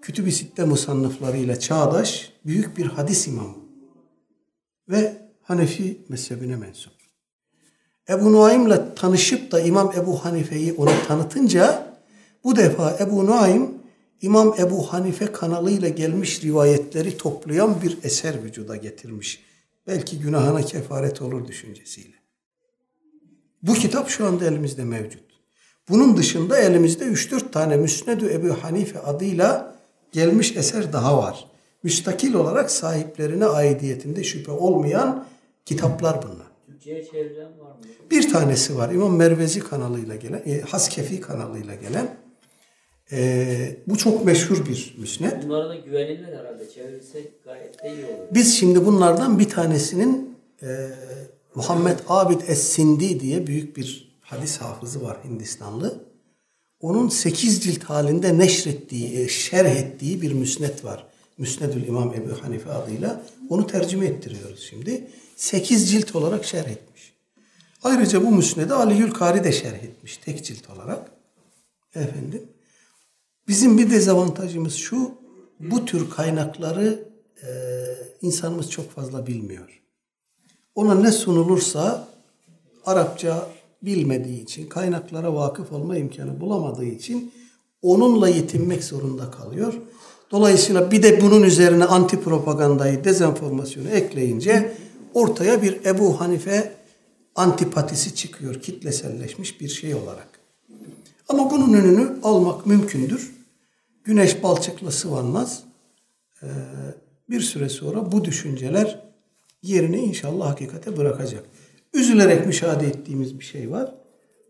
Kütüb-i Sitte musannıflarıyla çağdaş büyük bir hadis imamı ve Hanefi mezhebine mensup. Ebu Nuaym'la tanışıp da İmam Ebu Hanife'yi ona tanıtınca bu defa Ebu Nuaym İmam Ebu Hanife kanalıyla gelmiş rivayetleri toplayan bir eser vücuda getirmiş. Belki günahına kefaret olur düşüncesiyle. Bu kitap şu anda elimizde mevcut. Bunun dışında elimizde 3-4 tane Müsned-ü Ebu Hanife adıyla gelmiş eser daha var. Müstakil olarak sahiplerine aidiyetinde şüphe olmayan kitaplar bunlar. Çevrilen var mı? Bir tanesi var İmam Mervezi kanalıyla gelen, e, Haskefi kanalıyla gelen. E, bu çok meşhur bir müsned. Bunlara da güvenilir herhalde. Çevirsek gayet de iyi olur. Biz şimdi bunlardan bir tanesinin e, Muhammed Abid Es-Sindi diye büyük bir hadis hafızı var Hindistanlı. Onun 8 cilt halinde neşrettiği, e, şerh ettiği bir müsned var. Müsnedül İmam Ebu Hanife adıyla. Onu tercüme ettiriyoruz şimdi. 8 cilt olarak şerh etmiş. Ayrıca bu müsnedi Ali Yülkari de şerh etmiş tek cilt olarak. Efendim. Bizim bir dezavantajımız şu. Bu tür kaynakları e, insanımız çok fazla bilmiyor. Ona ne sunulursa Arapça bilmediği için, kaynaklara vakıf olma imkanı bulamadığı için onunla yetinmek zorunda kalıyor. Dolayısıyla bir de bunun üzerine anti propagandayı, dezenformasyonu ekleyince ortaya bir Ebu Hanife antipatisi çıkıyor kitleselleşmiş bir şey olarak. Ama bunun önünü almak mümkündür. Güneş balçıkla sıvanmaz. Ee, bir süre sonra bu düşünceler yerini inşallah hakikate bırakacak. Üzülerek müşahede ettiğimiz bir şey var.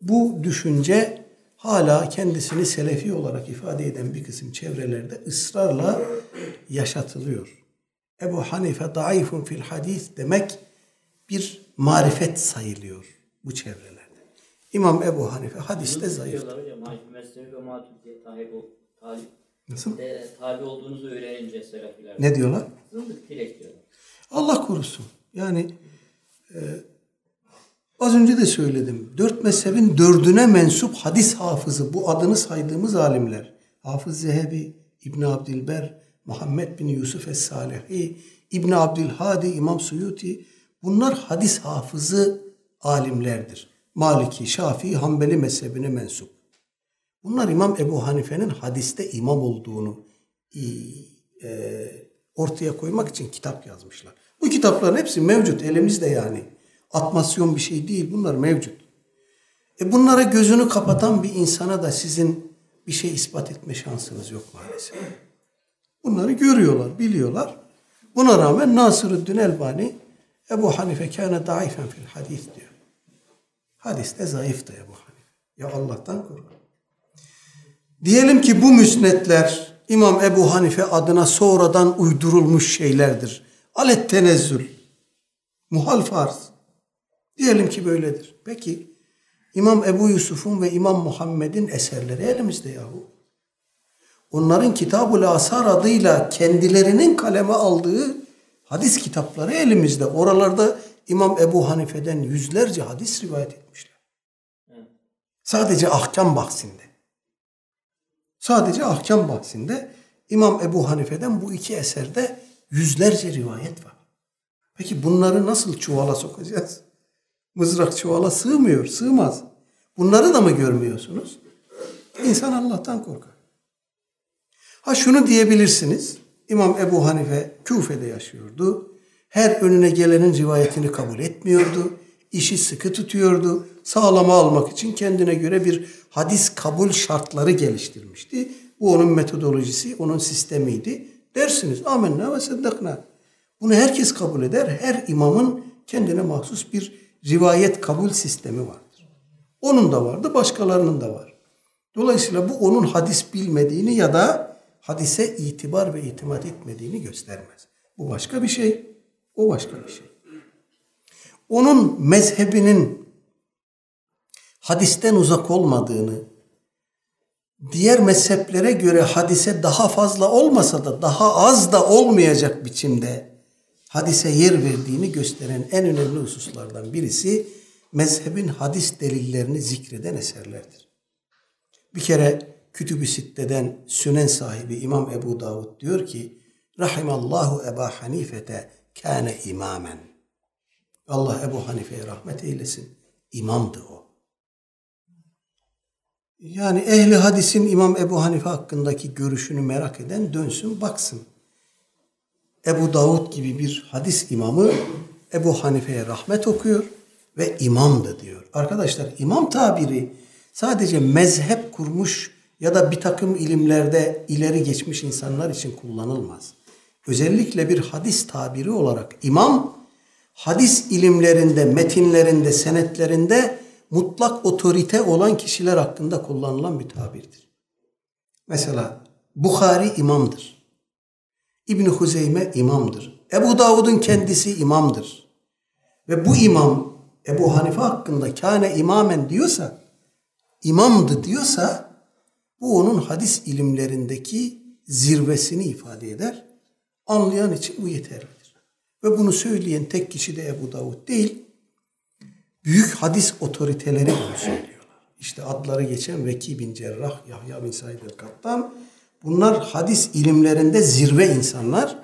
Bu düşünce hala kendisini selefi olarak ifade eden bir kısım çevrelerde ısrarla yaşatılıyor. Ebu Hanife daifun fil hadis demek bir marifet sayılıyor bu çevrelerde. İmam Ebu Hanife hadiste zayıf. Diyorlar hocam. Hangi Mesnevi ve Maturidiye tabi, ol- tabi, Nasıl? e, tabi olduğunuzu öğrenince Selefiler. Ne diyorlar? Zındık direkt diyorlar. Allah korusun. Yani e, az önce de söyledim. Dört mezhebin dördüne mensup hadis hafızı bu adını saydığımız alimler. Hafız Zehebi, İbn Abdilber, Muhammed bin Yusuf Es-Salehi, İbn Abdülhadi, İmam Suyuti bunlar hadis hafızı alimlerdir. Maliki, Şafii, Hanbeli mezhebine mensup. Bunlar İmam Ebu Hanife'nin hadiste imam olduğunu e, e, ortaya koymak için kitap yazmışlar. Bu kitapların hepsi mevcut elimizde yani. Atmasyon bir şey değil bunlar mevcut. E bunlara gözünü kapatan bir insana da sizin bir şey ispat etme şansınız yok maalesef. Bunları görüyorlar, biliyorlar. Buna rağmen Nasırüddin Elbani Ebu Hanife kâne daifen fil hadis diyor. Hadiste zayıftı Ebu Hanife. Ya Allah'tan korkun. Diyelim ki bu müsnetler İmam Ebu Hanife adına sonradan uydurulmuş şeylerdir. Alet tenezzül. Muhal farz. Diyelim ki böyledir. Peki İmam Ebu Yusuf'un ve İmam Muhammed'in eserleri elimizde yahu. Onların Kitab-ı Asar adıyla kendilerinin kaleme aldığı hadis kitapları elimizde. Oralarda İmam Ebu Hanife'den yüzlerce hadis rivayet etmişler. Sadece ahkam bahsinde. Sadece ahkam bahsinde İmam Ebu Hanife'den bu iki eserde yüzlerce rivayet var. Peki bunları nasıl çuvala sokacağız? Mızrak çuvala sığmıyor, sığmaz. Bunları da mı görmüyorsunuz? İnsan Allah'tan korkar. Ha şunu diyebilirsiniz. İmam Ebu Hanife Küfe'de yaşıyordu. Her önüne gelenin rivayetini kabul etmiyordu. İşi sıkı tutuyordu. Sağlama almak için kendine göre bir hadis kabul şartları geliştirmişti. Bu onun metodolojisi, onun sistemiydi. Dersiniz amenna ve seddakna. Bunu herkes kabul eder. Her imamın kendine mahsus bir rivayet kabul sistemi vardır. Onun da vardı, başkalarının da var. Dolayısıyla bu onun hadis bilmediğini ya da hadise itibar ve itimat etmediğini göstermez. Bu başka bir şey, o başka bir şey. Onun mezhebinin hadisten uzak olmadığını, diğer mezheplere göre hadise daha fazla olmasa da daha az da olmayacak biçimde hadise yer verdiğini gösteren en önemli hususlardan birisi mezhebin hadis delillerini zikreden eserlerdir. Bir kere Kütüb-i Sitte'den Sünen sahibi İmam Ebu Davud diyor ki Rahimallahu Eba Hanifete kâne imamen. Allah Ebu Hanife'ye rahmet eylesin. İmamdı o. Yani ehli hadisin İmam Ebu Hanife hakkındaki görüşünü merak eden dönsün baksın. Ebu Davud gibi bir hadis imamı Ebu Hanife'ye rahmet okuyor ve imamdı diyor. Arkadaşlar imam tabiri sadece mezhep kurmuş ya da bir takım ilimlerde ileri geçmiş insanlar için kullanılmaz. Özellikle bir hadis tabiri olarak imam hadis ilimlerinde, metinlerinde, senetlerinde mutlak otorite olan kişiler hakkında kullanılan bir tabirdir. Mesela Bukhari imamdır. İbn Huzeyme imamdır. Ebu Davud'un kendisi imamdır. Ve bu imam Ebu Hanife hakkında kâne imamen diyorsa, imamdı diyorsa bu onun hadis ilimlerindeki zirvesini ifade eder. Anlayan için bu yeterlidir. Ve bunu söyleyen tek kişi de Ebu Davud değil, büyük hadis otoriteleri bunu söylüyorlar. İşte adları geçen Veki bin Cerrah, Yahya bin Said el-Kattan. Bunlar hadis ilimlerinde zirve insanlar.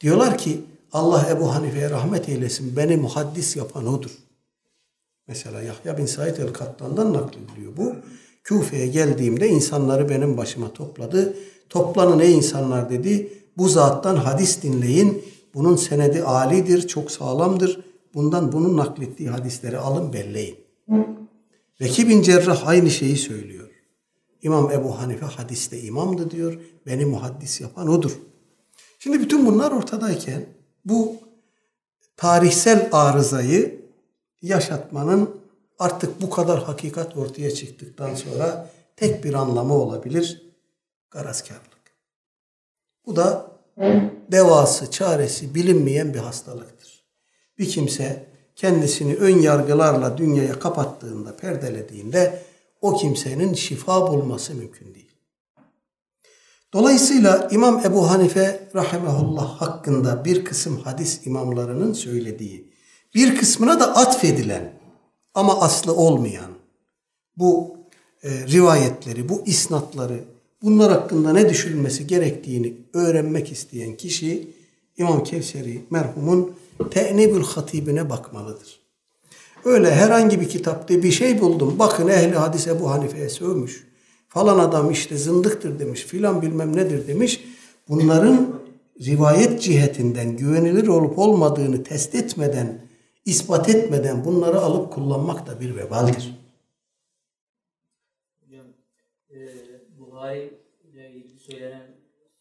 Diyorlar ki Allah Ebu Hanife'ye rahmet eylesin. Beni muhaddis yapan odur. Mesela Yahya bin Said el-Kattan'dan naklediliyor bu. Küfe'ye geldiğimde insanları benim başıma topladı. Toplanın ey insanlar dedi. Bu zattan hadis dinleyin. Bunun senedi alidir, çok sağlamdır. Bundan bunun naklettiği hadisleri alın belleyin. Veki bin Cerrah aynı şeyi söylüyor. İmam Ebu Hanife hadiste imamdı diyor. Beni muhaddis yapan odur. Şimdi bütün bunlar ortadayken bu tarihsel arızayı yaşatmanın artık bu kadar hakikat ortaya çıktıktan sonra tek bir anlamı olabilir. Garazkarlık. Bu da devası, çaresi bilinmeyen bir hastalıktır. Bir kimse kendisini ön yargılarla dünyaya kapattığında, perdelediğinde o kimsenin şifa bulması mümkün değil. Dolayısıyla İmam Ebu Hanife rahimehullah hakkında bir kısım hadis imamlarının söylediği, bir kısmına da atfedilen ama aslı olmayan bu e, rivayetleri, bu isnatları, bunlar hakkında ne düşünülmesi gerektiğini öğrenmek isteyen kişi İmam Kevseri merhumun Te'nibül Hatibine bakmalıdır. Öyle herhangi bir kitapta bir şey buldum. Bakın ehli hadis Ebu Hanife'ye sövmüş. Falan adam işte zındıktır demiş. Filan bilmem nedir demiş. Bunların rivayet cihetinden güvenilir olup olmadığını test etmeden, ispat etmeden bunları alıp kullanmak da bir vebaldir. Hocam, e, Buhari ile ilgili söylenen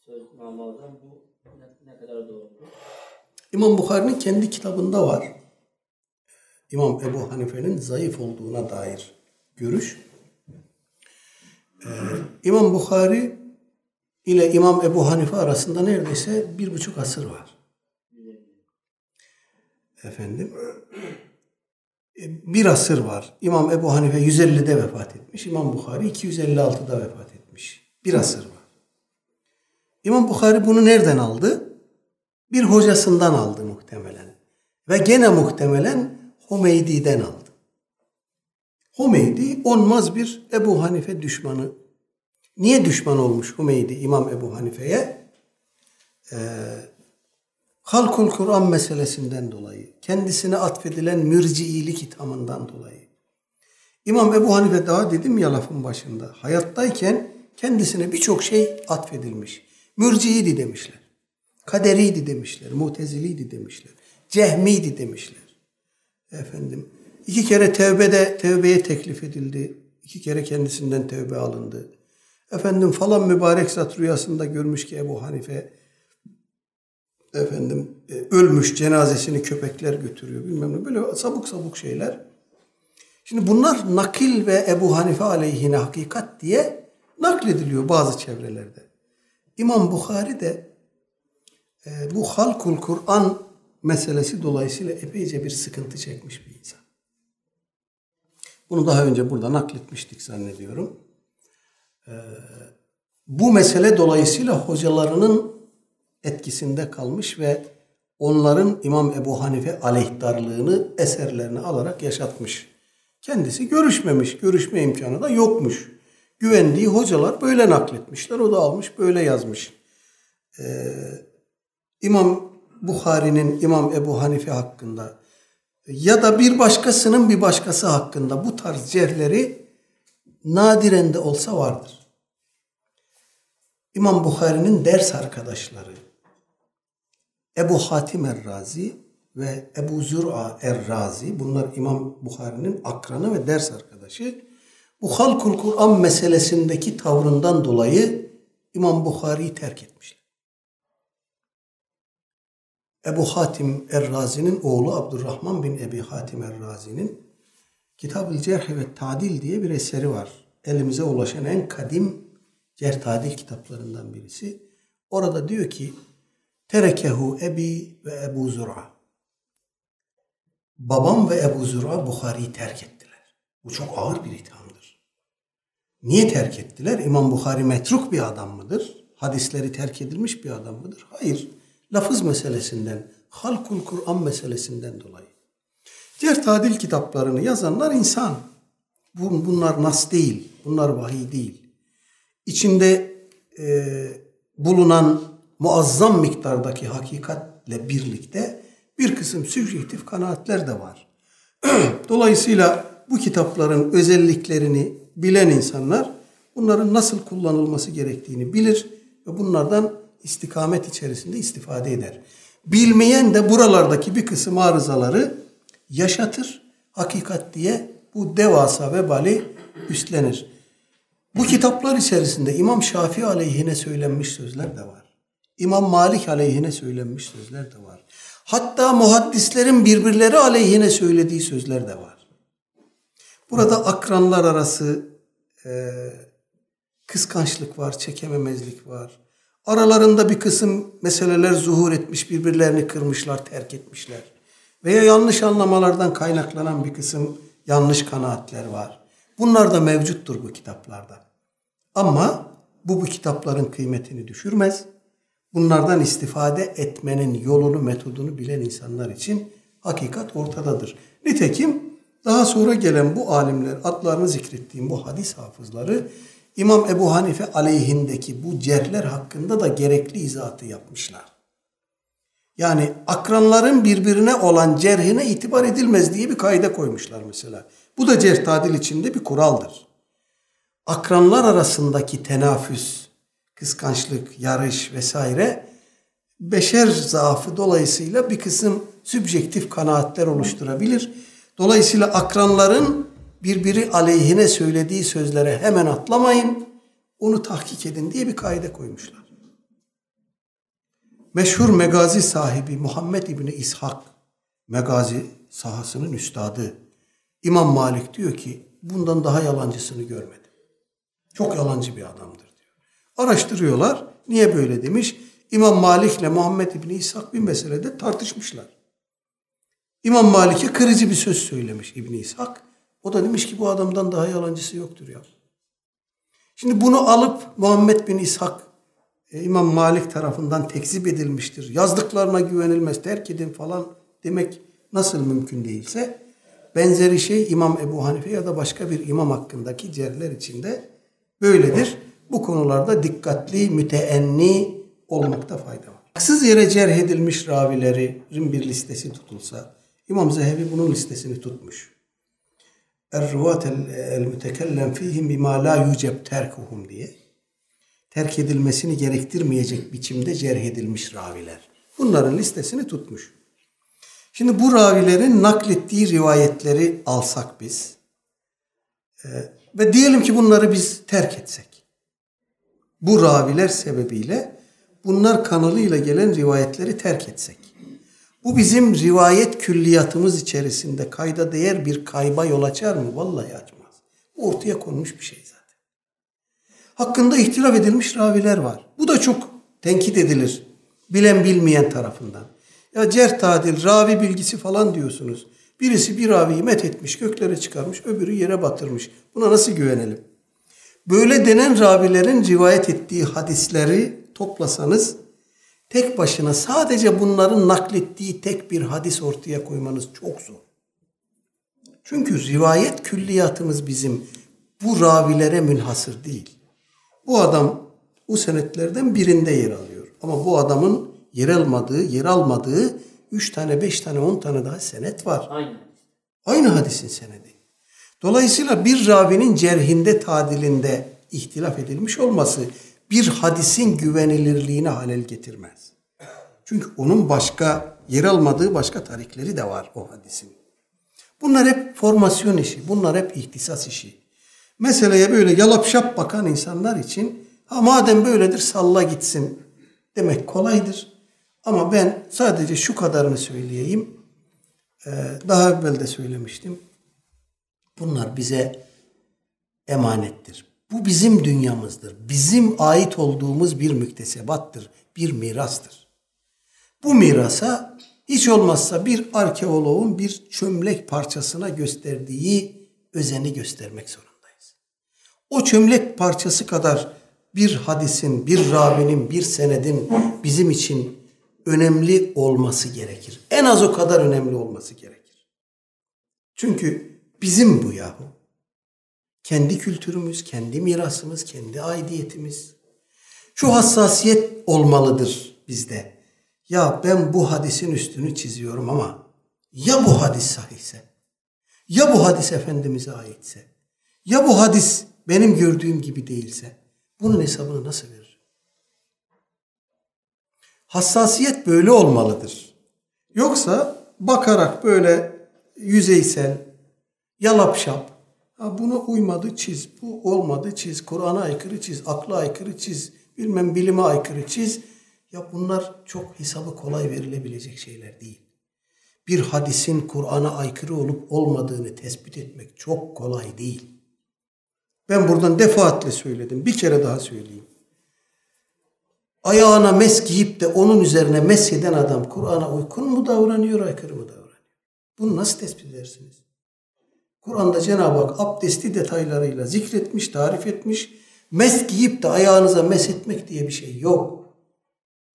söz mamadan bu ne, ne kadar doğrudur? İmam Bukhari'nin kendi kitabında var. İmam Ebu Hanife'nin zayıf olduğuna dair görüş. Ee, İmam Bukhari ile İmam Ebu Hanife arasında neredeyse bir buçuk asır var. Efendim. e, Bir asır var. İmam Ebu Hanife 150'de vefat etmiş. İmam Bukhari 256'da vefat etmiş. Bir asır var. İmam Bukhari bunu nereden aldı? Bir hocasından aldı muhtemelen. Ve gene muhtemelen Humeydi'den aldı. Humeydi onmaz bir Ebu Hanife düşmanı. Niye düşman olmuş Humeydi İmam Ebu Hanife'ye? Ee, Halkul Kur'an meselesinden dolayı, kendisine atfedilen mürciilik ithamından dolayı. İmam Ebu Hanife daha dedim ya lafın başında, hayattayken kendisine birçok şey atfedilmiş. Mürciydi demişler. Kaderiydi demişler. Muteziliydi demişler. Cehmiydi demişler. Efendim iki kere tevbede tevbeye teklif edildi. İki kere kendisinden tevbe alındı. Efendim falan mübarek zat rüyasında görmüş ki Ebu Hanife efendim e, ölmüş cenazesini köpekler götürüyor bilmem ne böyle sabuk sabuk şeyler. Şimdi bunlar nakil ve Ebu Hanife aleyhine hakikat diye naklediliyor bazı çevrelerde. İmam Bukhari de e, bu halkul Kur'an meselesi dolayısıyla epeyce bir sıkıntı çekmiş bir insan. Bunu daha önce burada nakletmiştik zannediyorum. Ee, bu mesele dolayısıyla hocalarının etkisinde kalmış ve onların İmam Ebu Hanife aleyhtarlığını eserlerine alarak yaşatmış. Kendisi görüşmemiş, görüşme imkanı da yokmuş. Güvendiği hocalar böyle nakletmişler, o da almış böyle yazmış. Ee, İmam Bukhari'nin İmam Ebu Hanife hakkında ya da bir başkasının bir başkası hakkında bu tarz cerhleri nadiren de olsa vardır. İmam Bukhari'nin ders arkadaşları Ebu Hatim Er-Razi ve Ebu Zür'a Er-Razi bunlar İmam Bukhari'nin akranı ve ders arkadaşı. Bu halkul Kur'an meselesindeki tavrından dolayı İmam Bukhari'yi terk etmişler. Ebu Hatim Er-Razi'nin oğlu Abdurrahman bin Ebi Hatim Er-Razi'nin Kitab-ı Cerh ve Tadil diye bir eseri var. Elimize ulaşan en kadim cerh tadil kitaplarından birisi. Orada diyor ki Terekehu Ebi ve Ebu Zura. Babam ve Ebu Zura Bukhari'yi terk ettiler. Bu çok ağır bir ithamdır. Niye terk ettiler? İmam Bukhari metruk bir adam mıdır? Hadisleri terk edilmiş bir adam mıdır? Hayır. Lafız meselesinden, halkul Kur'an meselesinden dolayı. Cerh tadil kitaplarını yazanlar insan. Bunlar nas değil, bunlar vahiy değil. İçinde e, bulunan muazzam miktardaki hakikatle birlikte bir kısım sübjektif kanaatler de var. Dolayısıyla bu kitapların özelliklerini bilen insanlar bunların nasıl kullanılması gerektiğini bilir ve bunlardan istikamet içerisinde istifade eder. Bilmeyen de buralardaki bir kısım arızaları yaşatır, hakikat diye bu devasa vebali üstlenir. Bu kitaplar içerisinde İmam Şafii aleyhine söylenmiş sözler de var. İmam Malik aleyhine söylenmiş sözler de var. Hatta muhaddislerin birbirleri aleyhine söylediği sözler de var. Burada akranlar arası e, kıskançlık var, çekememezlik var. Aralarında bir kısım meseleler zuhur etmiş, birbirlerini kırmışlar, terk etmişler. Veya yanlış anlamalardan kaynaklanan bir kısım yanlış kanaatler var. Bunlar da mevcuttur bu kitaplarda. Ama bu bu kitapların kıymetini düşürmez. Bunlardan istifade etmenin yolunu, metodunu bilen insanlar için hakikat ortadadır. Nitekim daha sonra gelen bu alimler, adlarını zikrettiğim bu hadis hafızları İmam Ebu Hanife aleyhindeki bu cerhler hakkında da gerekli izahatı yapmışlar. Yani akranların birbirine olan cerhine itibar edilmez diye bir kaide koymuşlar mesela. Bu da cerh tadil içinde bir kuraldır. Akranlar arasındaki tenafüs, kıskançlık, yarış vesaire beşer zaafı dolayısıyla bir kısım sübjektif kanaatler oluşturabilir. Dolayısıyla akranların birbiri aleyhine söylediği sözlere hemen atlamayın, onu tahkik edin diye bir kaide koymuşlar. Meşhur megazi sahibi Muhammed İbni İshak, megazi sahasının üstadı İmam Malik diyor ki bundan daha yalancısını görmedim. Çok yalancı bir adamdır. Araştırıyorlar. Niye böyle demiş? İmam Malik ile Muhammed İbni İshak bir meselede tartışmışlar. İmam Malik'e kırıcı bir söz söylemiş İbni İshak. O da demiş ki bu adamdan daha yalancısı yoktur ya. Şimdi bunu alıp Muhammed bin İshak e, İmam Malik tarafından tekzip edilmiştir. Yazdıklarına güvenilmez, terk edin falan demek nasıl mümkün değilse benzeri şey İmam Ebu Hanife ya da başka bir imam hakkındaki cerler içinde böyledir. Konularda dikkatli, müteenni olmakta fayda var. Haksız yere cerh edilmiş ravilerin bir listesi tutulsa, İmam Zehebi bunun listesini tutmuş. Er-ruvat el-mütekellem fihim bima la yuceb terkuhum diye terk edilmesini gerektirmeyecek biçimde cerh edilmiş raviler. Bunların listesini tutmuş. Şimdi bu ravilerin naklettiği rivayetleri alsak biz e, ve diyelim ki bunları biz terk etsek. Bu raviler sebebiyle bunlar kanalıyla gelen rivayetleri terk etsek. Bu bizim rivayet külliyatımız içerisinde kayda değer bir kayba yol açar mı? Vallahi açmaz. Bu ortaya konmuş bir şey zaten. Hakkında ihtilaf edilmiş raviler var. Bu da çok tenkit edilir. Bilen bilmeyen tarafından. Ya cerh tadil, ravi bilgisi falan diyorsunuz. Birisi bir raviyi met etmiş, göklere çıkarmış, öbürü yere batırmış. Buna nasıl güvenelim? Böyle denen ravilerin rivayet ettiği hadisleri toplasanız tek başına sadece bunların naklettiği tek bir hadis ortaya koymanız çok zor. Çünkü rivayet külliyatımız bizim bu ravilere münhasır değil. Bu adam o senetlerden birinde yer alıyor. Ama bu adamın yer almadığı, yer almadığı üç tane, beş tane, on tane daha senet var. Aynen. Aynı hadisin senedi. Dolayısıyla bir ravinin cerhinde tadilinde ihtilaf edilmiş olması bir hadisin güvenilirliğine halel getirmez. Çünkü onun başka yer almadığı başka tarikleri de var o hadisin. Bunlar hep formasyon işi, bunlar hep ihtisas işi. Meseleye böyle yalap şap bakan insanlar için ha madem böyledir salla gitsin demek kolaydır. Ama ben sadece şu kadarını söyleyeyim. Ee, daha evvel de söylemiştim. Bunlar bize emanettir. Bu bizim dünyamızdır. Bizim ait olduğumuz bir müktesebattır, bir mirastır. Bu mirasa hiç olmazsa bir arkeoloğun bir çömlek parçasına gösterdiği özeni göstermek zorundayız. O çömlek parçası kadar bir hadisin, bir ravinin, bir senedin bizim için önemli olması gerekir. En az o kadar önemli olması gerekir. Çünkü bizim bu yahu. Kendi kültürümüz, kendi mirasımız, kendi aidiyetimiz. Şu hassasiyet olmalıdır bizde. Ya ben bu hadisin üstünü çiziyorum ama ya bu hadis sahihse? Ya bu hadis Efendimiz'e aitse? Ya bu hadis benim gördüğüm gibi değilse? Bunun hesabını nasıl verir? Hassasiyet böyle olmalıdır. Yoksa bakarak böyle yüzeysel, yalap şap, ha buna uymadı çiz, bu olmadı çiz, Kur'an'a aykırı çiz, akla aykırı çiz, bilmem bilime aykırı çiz. Ya bunlar çok hesabı kolay verilebilecek şeyler değil. Bir hadisin Kur'an'a aykırı olup olmadığını tespit etmek çok kolay değil. Ben buradan defaatle söyledim. Bir kere daha söyleyeyim. Ayağına mes giyip de onun üzerine mes eden adam Kur'an'a uygun mu davranıyor, aykırı mı davranıyor? Bunu nasıl tespit edersiniz? Kur'an'da Cenab-ı Hak abdesti detaylarıyla zikretmiş, tarif etmiş. Mes giyip de ayağınıza mes etmek diye bir şey yok.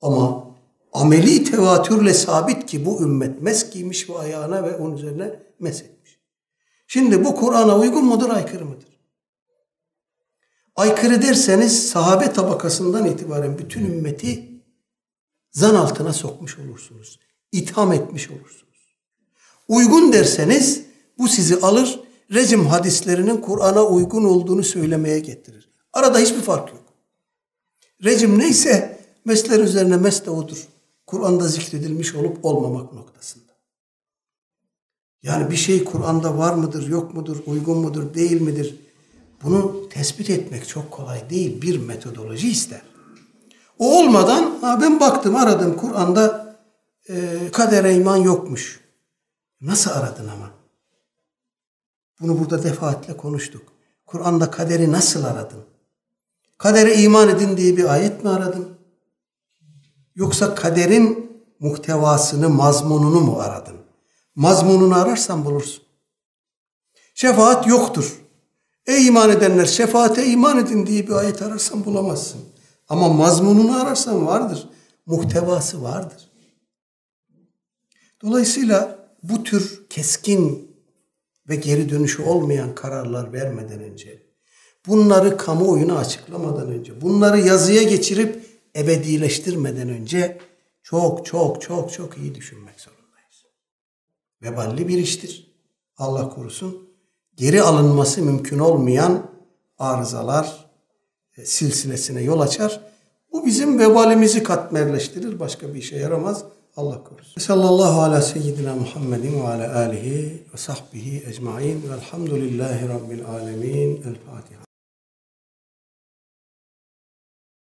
Ama ameli tevatürle sabit ki bu ümmet mes giymiş ve ayağına ve onun üzerine mes etmiş. Şimdi bu Kur'an'a uygun mudur, aykırı mıdır? Aykırı derseniz sahabe tabakasından itibaren bütün ümmeti zan altına sokmuş olursunuz. İtham etmiş olursunuz. Uygun derseniz bu sizi alır, rejim hadislerinin Kur'an'a uygun olduğunu söylemeye getirir. Arada hiçbir fark yok. Rejim neyse mesler üzerine mes de odur. Kur'an'da zikredilmiş olup olmamak noktasında. Yani bir şey Kur'an'da var mıdır, yok mudur, uygun mudur, değil midir? Bunu tespit etmek çok kolay değil. Bir metodoloji ister. O olmadan ha ben baktım aradım Kur'an'da e, kadere iman yokmuş. Nasıl aradın ama? Bunu burada defaatle konuştuk. Kur'an'da kaderi nasıl aradın? Kadere iman edin diye bir ayet mi aradın? Yoksa kaderin muhtevasını, mazmununu mu aradın? Mazmununu ararsan bulursun. Şefaat yoktur. Ey iman edenler şefaate iman edin diye bir ayet ararsan bulamazsın. Ama mazmununu ararsan vardır. Muhtevası vardır. Dolayısıyla bu tür keskin ve geri dönüşü olmayan kararlar vermeden önce, bunları kamuoyuna açıklamadan önce, bunları yazıya geçirip ebedileştirmeden önce çok çok çok çok iyi düşünmek zorundayız. Veballi bir iştir. Allah korusun geri alınması mümkün olmayan arızalar e, silsilesine yol açar. Bu bizim vebalimizi katmerleştirir. Başka bir işe yaramaz. Allah korusun. Sallallahu ala seyyidina Muhammedin ve ala alihi ve sahbihi ecmain. Velhamdülillahi Rabbil alemin. El Fatiha.